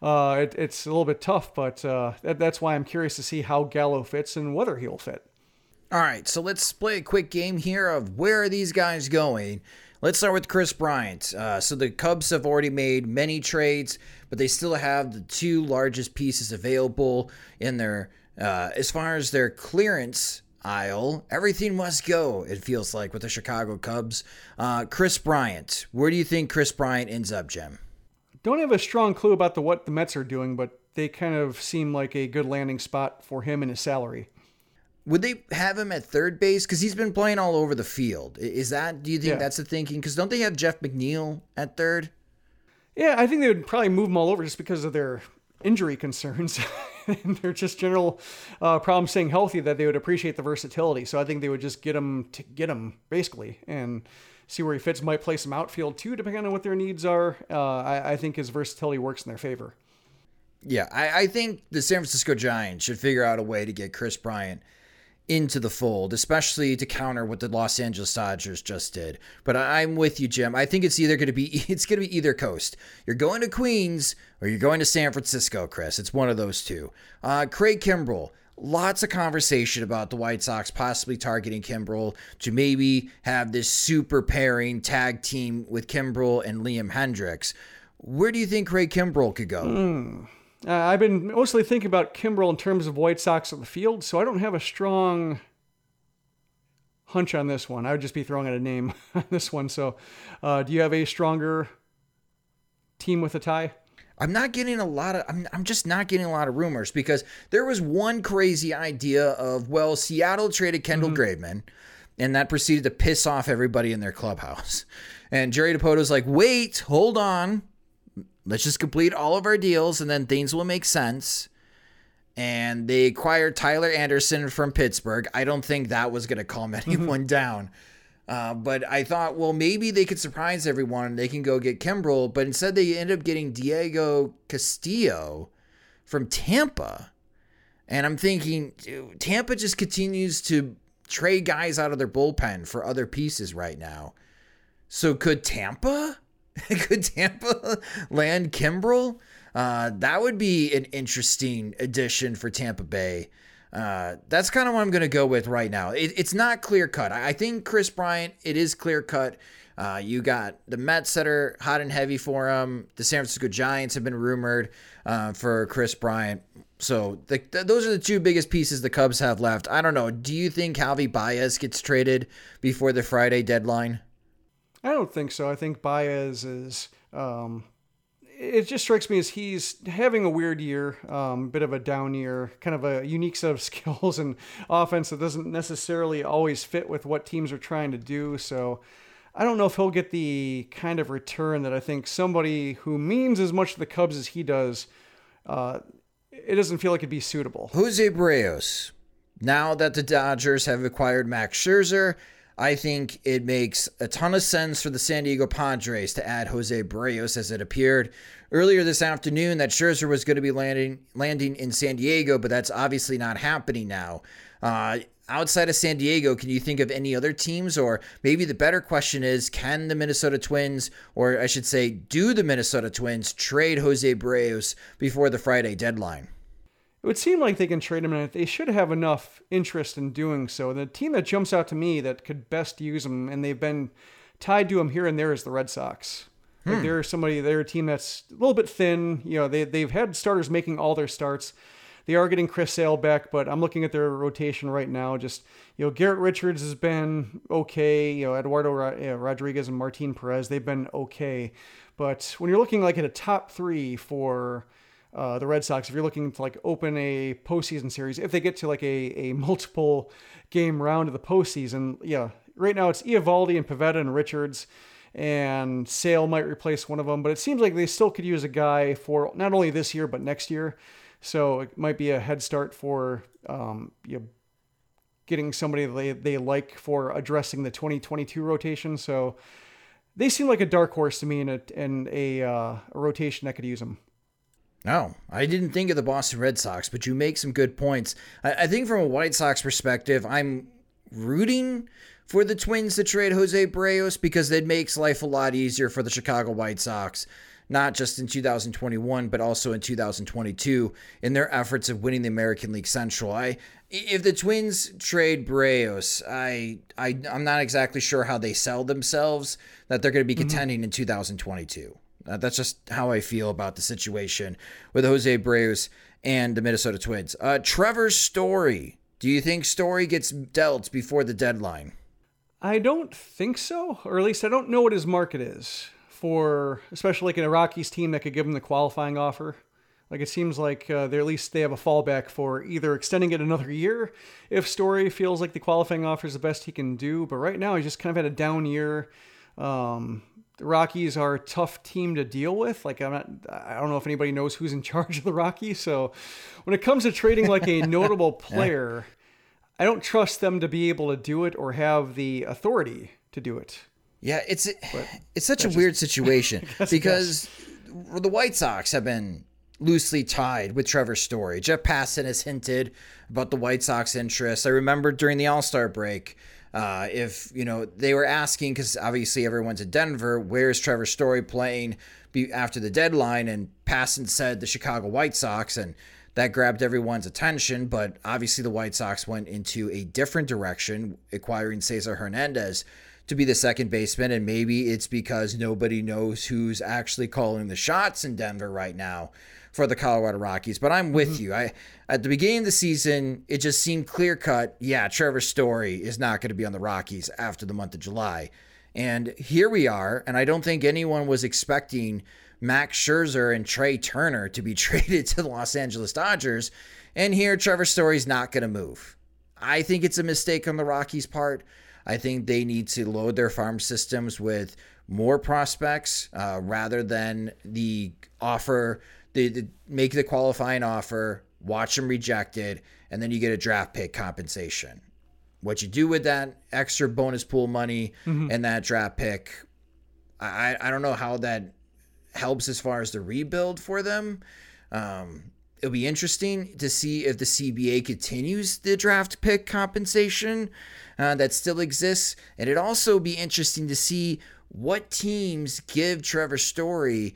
Uh, it, it's a little bit tough, but uh, that, that's why I'm curious to see how Gallo fits and whether he'll fit. All right, so let's play a quick game here of where are these guys going. Let's start with Kris Bryant. Uh, so the Cubs have already made many trades, but they still have the two largest pieces available in their uh, as far as their clearance aisle. Everything must go. It feels like with the Chicago Cubs. Uh, Kris Bryant. Where do you think Kris Bryant ends up, Jim? Don't have a strong clue about the what the Mets are doing, but they kind of seem like a good landing spot for him and his salary. Would they have him at third base? Because he's been playing all over the field. Is that, do you think yeah. that's the thinking? Because don't they have Jeff McNeil at third? Yeah, I think they would probably move him all over just because of their injury concerns and their just general uh, problem staying healthy that they would appreciate the versatility. So I think they would just get him to get him basically and see where he fits. Might play some outfield too, depending on what their needs are. Uh, I, I, think his versatility works in their favor. Yeah, I, I think the San Francisco Giants should figure out a way to get Kris Bryant into the fold, especially to counter what the Los Angeles Dodgers just did. But I'm with you, Jim. I think it's either going to be it's going to be either coast. You're going to Queens or you're going to San Francisco, Kris. It's one of those two. Uh, Craig Kimbrel. Lots of conversation about the White Sox possibly targeting Kimbrel to maybe have this super pairing tag team with Kimbrel and Liam Hendriks. Where do you think Craig Kimbrel could go? Mm. Uh, I've been mostly thinking about Kimbrel in terms of White Sox on the field, so I don't have a strong hunch on this one. I would just be throwing out a name on this one. So, uh, do you have a stronger team with a tie? I'm not getting a lot of I'm, I'm just not getting a lot of rumors because there was one crazy idea of well Seattle traded Kendall mm-hmm. Graveman and that proceeded to piss off everybody in their clubhouse. And Jerry Dipoto's like, "Wait, hold on. Let's just complete all of our deals and then things will make sense. And they acquired Tyler Anderson from Pittsburgh. I don't think that was going to calm anyone down. Uh, but I thought, well, maybe they could surprise everyone. They can go get Kimbrel. But instead, they end up getting Diego Castillo from Tampa. And I'm thinking, Tampa just continues to trade guys out of their bullpen for other pieces right now. So could Tampa Could Tampa land Kimbrel? Uh, that would be an interesting addition for Tampa Bay. Uh, that's kind of what I'm going to go with right now. It, it's not clear cut. I, I, think Kris Bryant, it is clear cut. Uh, you got the Mets that are hot and heavy for him. The San Francisco Giants have been rumored uh, for Kris Bryant. So the, those are the two biggest pieces the Cubs have left. I don't know. Do you think Javy Baez gets traded before the Friday deadline? I don't think so. I think Baez is. Um, it just strikes me as he's having a weird year, um, bit of a down year, kind of a unique set of skills and offense that doesn't necessarily always fit with what teams are trying to do. So I don't know if he'll get the kind of return that I think somebody who means as much to the Cubs as he does. Uh, it doesn't feel like it'd be suitable. Jose Berrios. Now that the Dodgers have acquired Max Scherzer, I think it makes a ton of sense for the San Diego Padres to add Jose Berrios as it appeared earlier this afternoon that Scherzer was going to be landing landing in San Diego, but that's obviously not happening now. Uh, outside of San Diego, can you think of any other teams? Or maybe the better question is can the Minnesota Twins, or I should say, do the Minnesota Twins trade Jose Berrios before the Friday deadline? It would seem like they can trade him, and they should have enough interest in doing so. The team that jumps out to me that could best use him, and they've been tied to him here and there, is the Red Sox. Like hmm. they're somebody, they're a team that's a little bit thin. You know, they they've had starters making all their starts. They are getting Chris Sale back, but I'm looking at their rotation right now. Just you know, Garrett Richards has been okay. You know, Eduardo Rodriguez and Martin Perez, they've been okay. But when you're looking like at a top three for uh, the Red Sox, if you're looking to like open a postseason series, if they get to like a, a multiple game round of the postseason, yeah, right now it's Eovaldi and Pivetta and Richards and Sale might replace one of them, but it seems like they still could use a guy for not only this year but next year. So it might be a head start for um, you getting somebody they, they like for addressing the 2022 rotation. So they seem like a dark horse to me in a, a, uh, a rotation that could use them. No, I didn't think of the Boston Red Sox, but you make some good points. I, I think from a White Sox perspective, I'm rooting for the Twins to trade Jose Berrios because it makes life a lot easier for the Chicago White Sox, not just in 2021 but also in 2022 in their efforts of winning the American League Central. I if the Twins trade Berrios, I, I I'm not exactly sure how they sell themselves that they're going to be mm-hmm. contending mm-hmm. in 2022. Uh, that's just how I feel about the situation with Jose Berrios and the Minnesota Twins. Uh, Trevor Story. Do you think Story gets dealt before the deadline? I don't think so, or at least I don't know what his market is for, especially like an Rockies team that could give him the qualifying offer. Like it seems like uh, they at least they have a fallback for either extending it another year if Story feels like the qualifying offer is the best he can do. But right now he's just kind of had a down year. Um, the Rockies are a tough team to deal with. Like I'm not, I don't know if anybody knows who's in charge of the Rockies. So when it comes to trading like a notable player. I don't trust them to be able to do it or have the authority to do it. Yeah, it's but it's such a just, weird situation because the White Sox have been loosely tied with Trevor Story. Jeff Passan has hinted about the White Sox interest. I remember during the All Star break, uh, if you know they were asking because obviously everyone's in Denver, where's Trevor Story playing after the deadline? And Passan said the Chicago White Sox, and that grabbed everyone's attention, but obviously the White Sox went into a different direction, acquiring Cesar Hernandez to be the second baseman. And maybe it's because nobody knows who's actually calling the shots in Denver right now for the Colorado Rockies. But I'm with mm-hmm. you. I at the beginning of the season, it just seemed clear cut. Yeah, Trevor Story is not going to be on the Rockies after the month of July. And here we are, and I don't think anyone was expecting Max Scherzer and Trea Turner to be traded to the Los Angeles Dodgers. And here, Trevor Story's not going to move. I think it's a mistake on the Rockies' part. I think they need to load their farm systems with more prospects uh, rather than the offer, the, the, make the qualifying offer, watch them rejected, and then you get a draft pick compensation. What you do with that extra bonus pool money mm-hmm. and that draft pick, I, I don't know how that helps as far as the rebuild for them. Um, it'll be interesting to see if the CBA continues the draft pick compensation uh, that still exists. And it'd also be interesting to see what teams give Trevor Story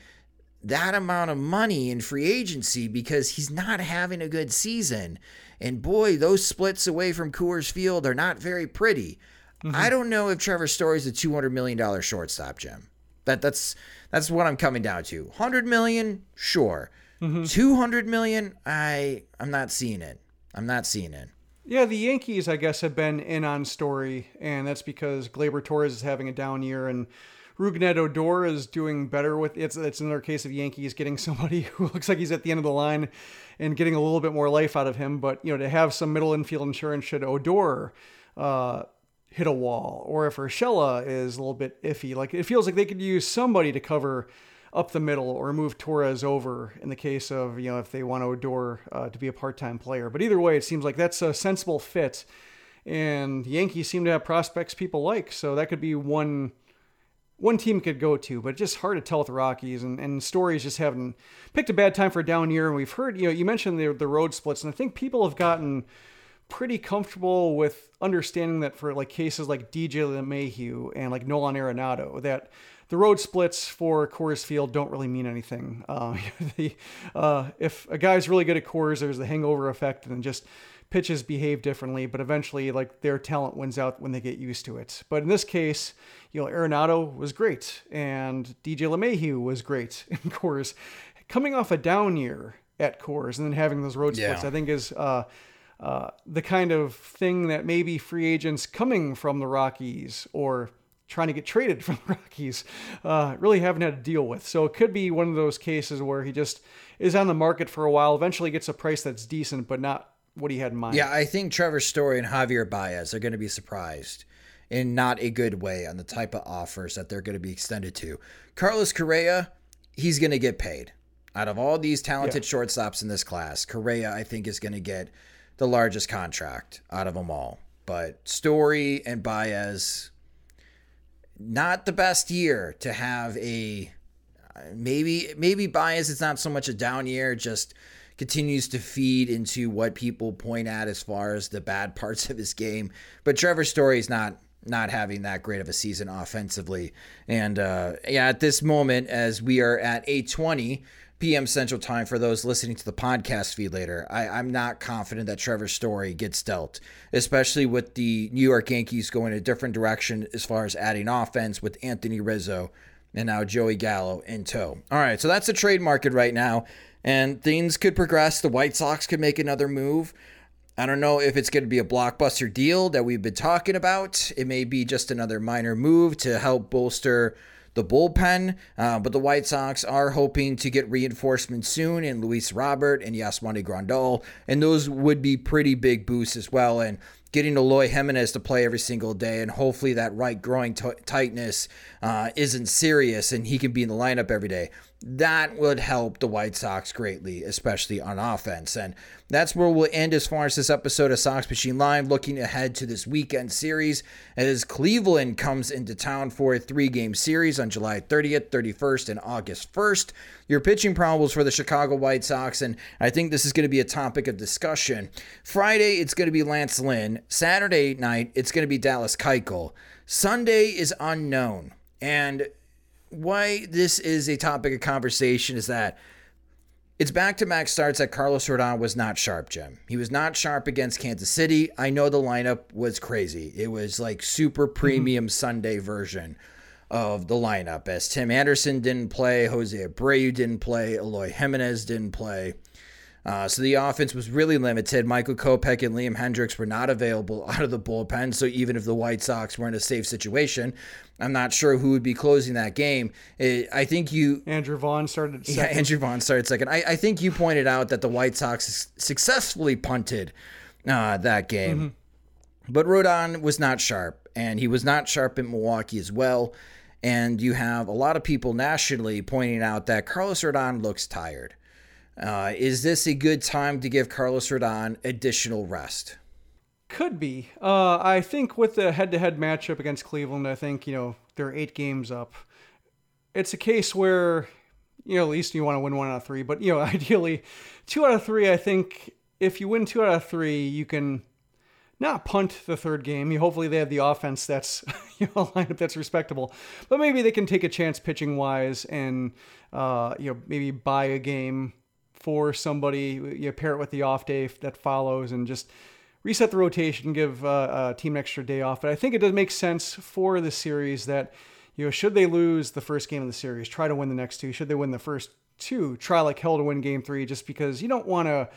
that amount of money in free agency because he's not having a good season. And boy, those splits away from Coors Field are not very pretty. Mm-hmm. I don't know if Trevor Story's a $200 million shortstop, Jim. That that's that's what I'm coming down to. 100 million, sure. Mm-hmm. 200 million, I I'm not seeing it. I'm not seeing it. Yeah, the Yankees, I guess, have been in on Story, and that's because Gleyber Torres is having a down year, and Rougned Odor is doing better with it's it's another case of Yankees getting somebody who looks like he's at the end of the line and getting a little bit more life out of him. But you know, to have some middle infield insurance should Odor uh, hit a wall, or if Urshela is a little bit iffy. Like it feels like they could use somebody to cover up the middle or move Torres over in the case of, you know, if they want Odor uh, to be a part time player. But either way, it seems like that's a sensible fit. And Yankees seem to have prospects people like. So that could be one one team could go to, but just hard to tell with the Rockies and, and stories just haven't picked a bad time for a down year. And we've heard, you know, you mentioned the, the road splits, and I think people have gotten pretty comfortable with understanding that for like cases like DJ LeMahieu and like Nolan Arenado, that the road splits for Coors Field don't really mean anything. Uh, the, uh, if a guy's really good at Coors, there's the hangover effect, and just pitches behave differently. But eventually, like their talent wins out when they get used to it. But in this case, you know, Arenado was great, and DJ LeMahieu was great in Coors. Coming off a down year at Coors and then having those road splits, Yeah. I think is. Uh, uh, the kind of thing that maybe free agents coming from the Rockies or trying to get traded from the Rockies uh, really haven't had to deal with. So it could be one of those cases where he just is on the market for a while, eventually gets a price that's decent, but not what he had in mind. Yeah, I think Trevor Story and Javier Baez are going to be surprised in not a good way on the type of offers that they're going to be extended to. Carlos Correa, he's going to get paid. Out of all these talented shortstops in this class, Correa, I think, is going to get the largest contract out of them all. But Story and Baez, not the best year to have a maybe maybe bias it's not so much a down year just continues to feed into what people point at as far as the bad parts of his game. But Trevor Story is not not having that great of a season offensively. And uh yeah at this moment as we are at 820 p.m. Central Time for those listening to the podcast feed later. I, I'm not confident that Trevor Story gets dealt, especially with the New York Yankees going a different direction as far as adding offense with Anthony Rizzo and now Joey Gallo in tow. All right, so that's the trade market right now, and things could progress. The White Sox could make another move. I don't know if it's going to be a blockbuster deal that we've been talking about. It may be just another minor move to help bolster the bullpen, uh, but the White Sox are hoping to get reinforcements soon in Luis Robert and Yasmani Grandal, and those would be pretty big boosts as well. And getting Eloy Jimenez to play every single day, and hopefully that right groin t- tightness uh, isn't serious and he can be in the lineup every day. That would help the White Sox greatly, especially on offense. And that's where we'll end as far as this episode of Sox Machine Live, looking ahead to this weekend series as Cleveland comes into town for a three game series on July 30th, 31st, and August 1st. Your pitching problems for the Chicago White Sox, and I think this is going to be a topic of discussion. Friday, it's going to be Lance Lynn. Saturday night, it's going to be Dallas Keuchel. Sunday is unknown. And why this is a topic of conversation is that it's back to back starts that Carlos Rodon was not sharp, Jim. He was not sharp against Kansas City. I know the lineup was crazy. It was like super mm-hmm. premium Sunday version of the lineup as Tim Anderson didn't play, Jose Abreu didn't play, Eloy Jimenez didn't play. Uh, so the offense was really limited. Michael Kopech and Liam Hendriks were not available out of the bullpen. So even if the White Sox were in a safe situation, I'm not sure who would be closing that game. It, I think you Andrew Vaughn started at yeah, second. Andrew Vaughn started second. I, I think you pointed out that the White Sox successfully punted uh, that game. But Rodon was not sharp, and he was not sharp in Milwaukee as well. And you have a lot of people nationally pointing out that Carlos Rodon looks tired. Uh, is this a good time to give Carlos Rodon additional rest? Could be. Uh, I think with the head-to-head matchup against Cleveland, I think you know they're eight games up. It's a case where you know at least you want to win one out of three, but you know ideally two out of three. I think if you win two out of three, you can not punt the third game. You hopefully they have the offense that's you know lineup that's respectable, but maybe they can take a chance pitching wise and uh, you know maybe buy a game for somebody. You pair it with the off day that follows and just reset the rotation, give uh, a team an extra day off. But I think it does make sense for the series that, you know, should they lose the first game of the series, try to win the next two. Should they win the first two, try like hell to win game three, just because you don't want to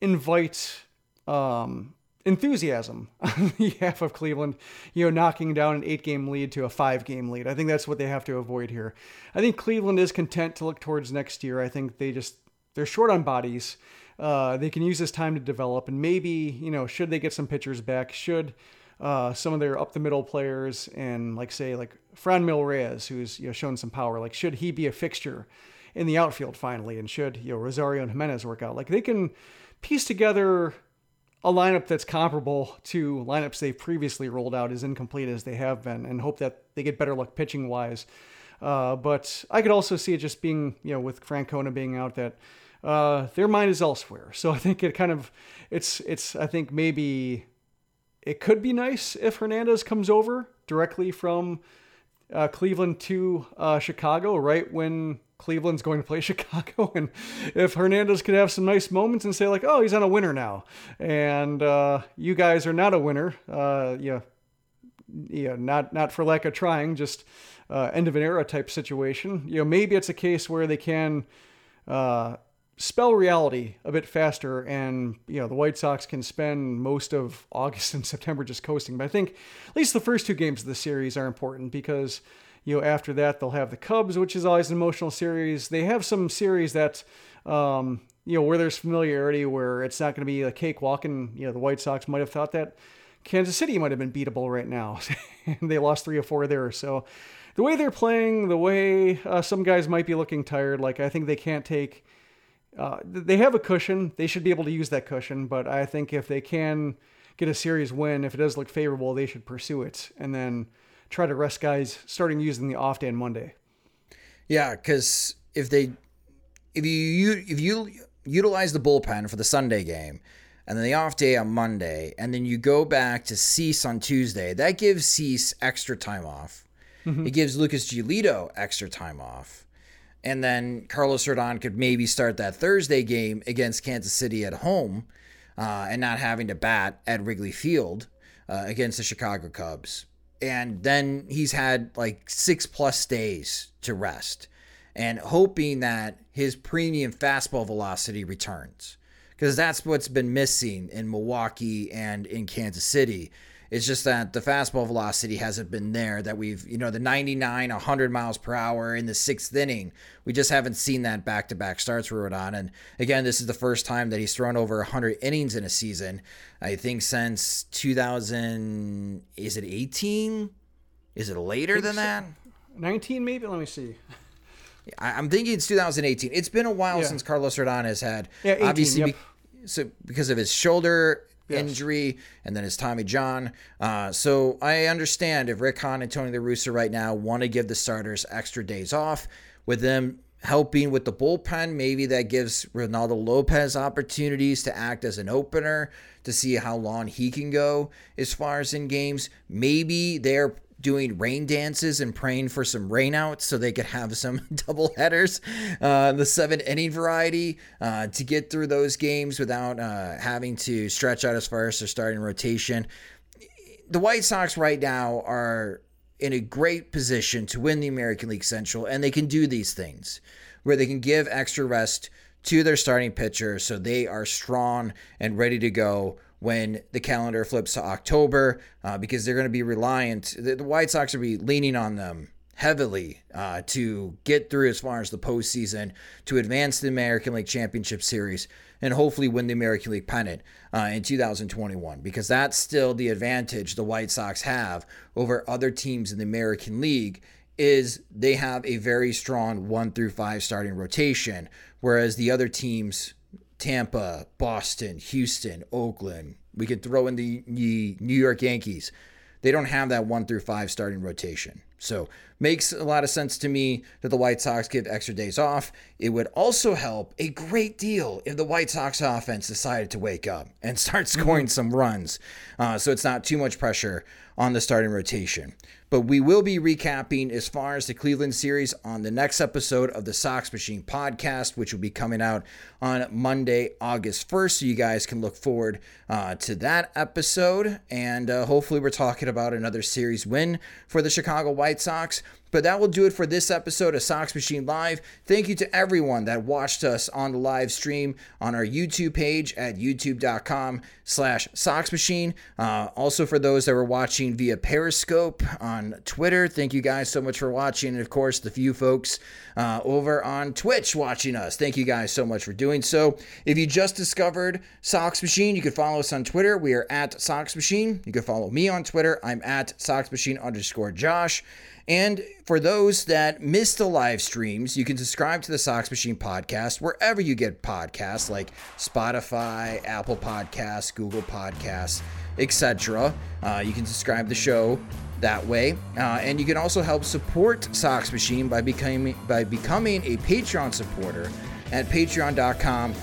invite um, enthusiasm on behalf of Cleveland, you know, knocking down an eight game lead to a five game lead. I think that's what they have to avoid here. I think Cleveland is content to look towards next year. I think they just, they're short on bodies. Uh, they can use this time to develop, and maybe you know, should they get some pitchers back, should uh, some of their up the middle players and like say like Franmil Reyes, who's you know shown some power. Like should he be a fixture in the outfield finally, and should you know Rosario and Gimenez work out? Like they can piece together a lineup that's comparable to lineups they've previously rolled out, as incomplete as they have been, and hope that they get better luck pitching wise. Uh, but I could also see it just being, you know, with Francona being out, that uh, their mind is elsewhere. So I think it kind of, it's, it's, I think maybe it could be nice if Hernandez comes over directly from uh, Cleveland to uh, Chicago, right when Cleveland's going to play Chicago, and if Hernandez could have some nice moments and say like, "Oh, he's on a winner now," and uh, you guys are not a winner, uh, yeah, yeah, not not for lack of trying, just uh, end of an era type situation. You know, maybe it's a case where they can uh, spell reality a bit faster, and you know the White Sox can spend most of August and September just coasting. But I think at least the first two games of the series are important because you know after that they'll have the Cubs, which is always an emotional series. They have some series that. Um, you know where there's familiarity, where it's not going to be a cakewalk, and you know the White Sox might have thought that Kansas City might have been beatable right now, and they lost three or four there. So the way they're playing, the way uh, some guys might be looking tired, like I think they can't take uh, they have a cushion. They should be able to use that cushion. But I think if they can get a series win, if it does look favorable, they should pursue it and then try to rest guys starting using the off day on Monday. Yeah, because if they if you if you utilize the bullpen for the Sunday game and then the off day on Monday, and then you go back to Cease on Tuesday, that gives Cease extra time off. Mm-hmm. It gives Lucas Giolito extra time off and then Carlos Rodon could maybe start that Thursday game against Kansas City at home uh, and not having to bat at Wrigley Field uh, against the Chicago Cubs. And then he's had like six plus days to rest and hoping that his premium fastball velocity returns because that's what's been missing in Milwaukee and in Kansas City it's just that the fastball velocity hasn't been there. That we've, you know, the 99, 100 miles per hour in the sixth inning. We just haven't seen that back to back starts for Rodon. And again, this is the first time that he's thrown over 100 innings in a season. I think since 2000, is it 18? Is it later than that? 19, maybe? Let me see. I'm thinking it's 2018. It's been a while yeah. since Carlos Rodon has had. Yeah, 18, obviously, yep. be, so because of his shoulder yes. injury, and then his Tommy John. Uh, so I understand if Rick Hahn and Tony La Russa right now want to give the starters extra days off, with them helping with the bullpen, maybe that gives Reynaldo Lopez opportunities to act as an opener to see how long he can go as far as in games. Maybe they're doing rain dances and praying for some rainouts so they could have some double headers, uh, the seven inning variety, uh, to get through those games without uh, having to stretch out as far as their starting rotation. The White Sox right now are in a great position to win the American League Central, and they can do these things where they can give extra rest to their starting pitcher so they are strong and ready to go when the calendar flips to October uh, because they're going to be reliant. The, the, White Sox will be leaning on them heavily uh, to get through as far as the postseason, to advance the American League Championship Series, and hopefully win the American League pennant uh, in 2021 because that's still the advantage the White Sox have over other teams in the American League is they have a very strong one through five starting rotation, whereas the other teams Tampa, Boston, Houston, Oakland. We could throw in the New York Yankees. They don't have that one through five starting rotation. So makes a lot of sense to me that the White Sox give extra days off. It would also help a great deal if the White Sox offense decided to wake up and start scoring mm-hmm. some runs. Uh, so it's not too much pressure on the starting rotation. But we will be recapping as far as the Cleveland series on the next episode of the Sox Machine podcast, which will be coming out on Monday, August 1st. So you guys can look forward uh, to that episode. And uh, hopefully, we're talking about another series win for the Chicago White Sox. But that will do it for this episode of Sox Machine Live. Thank you to everyone that watched us on the live stream on our YouTube page at youtube.com slash Machine. Uh, also for those that were watching via Periscope on Twitter, thank you guys so much for watching. And of course, the few folks uh, over on Twitch watching us. Thank you guys so much for doing so. If you just discovered Sox Machine, you can follow us on Twitter. We are at Sox Machine. You can follow me on Twitter. I'm at Sox Machine underscore Josh. And for those that missed the live streams, you can subscribe to the Sox Machine podcast wherever you get podcasts like Spotify, Apple Podcasts, Google Podcasts, etc. Uh, you can subscribe the show that way, uh, and you can also help support Sox Machine by becoming by becoming a Patreon supporter at patreon.com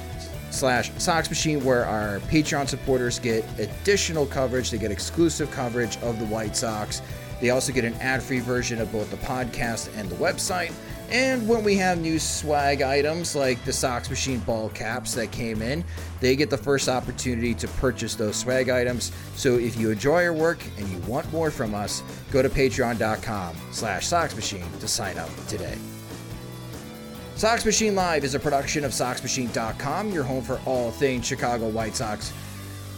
slash Sox Machine, where our Patreon supporters get additional coverage. They get exclusive coverage of the White Sox they also get an ad free version of both the podcast and the website. And when we have new swag items like the Sox Machine ball caps that came in, they get the first opportunity to purchase those swag items. So if you enjoy our work and you want more from us, go to patreon.com slash Sox Machine to sign up today. Sox Machine Live is a production of SoxMachine.com, your home for all things Chicago White Sox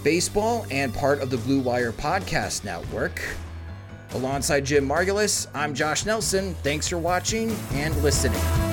baseball and part of the Blue Wire Podcast Network. Alongside Jim Margalus, I'm Josh Nelson. Thanks for watching and listening.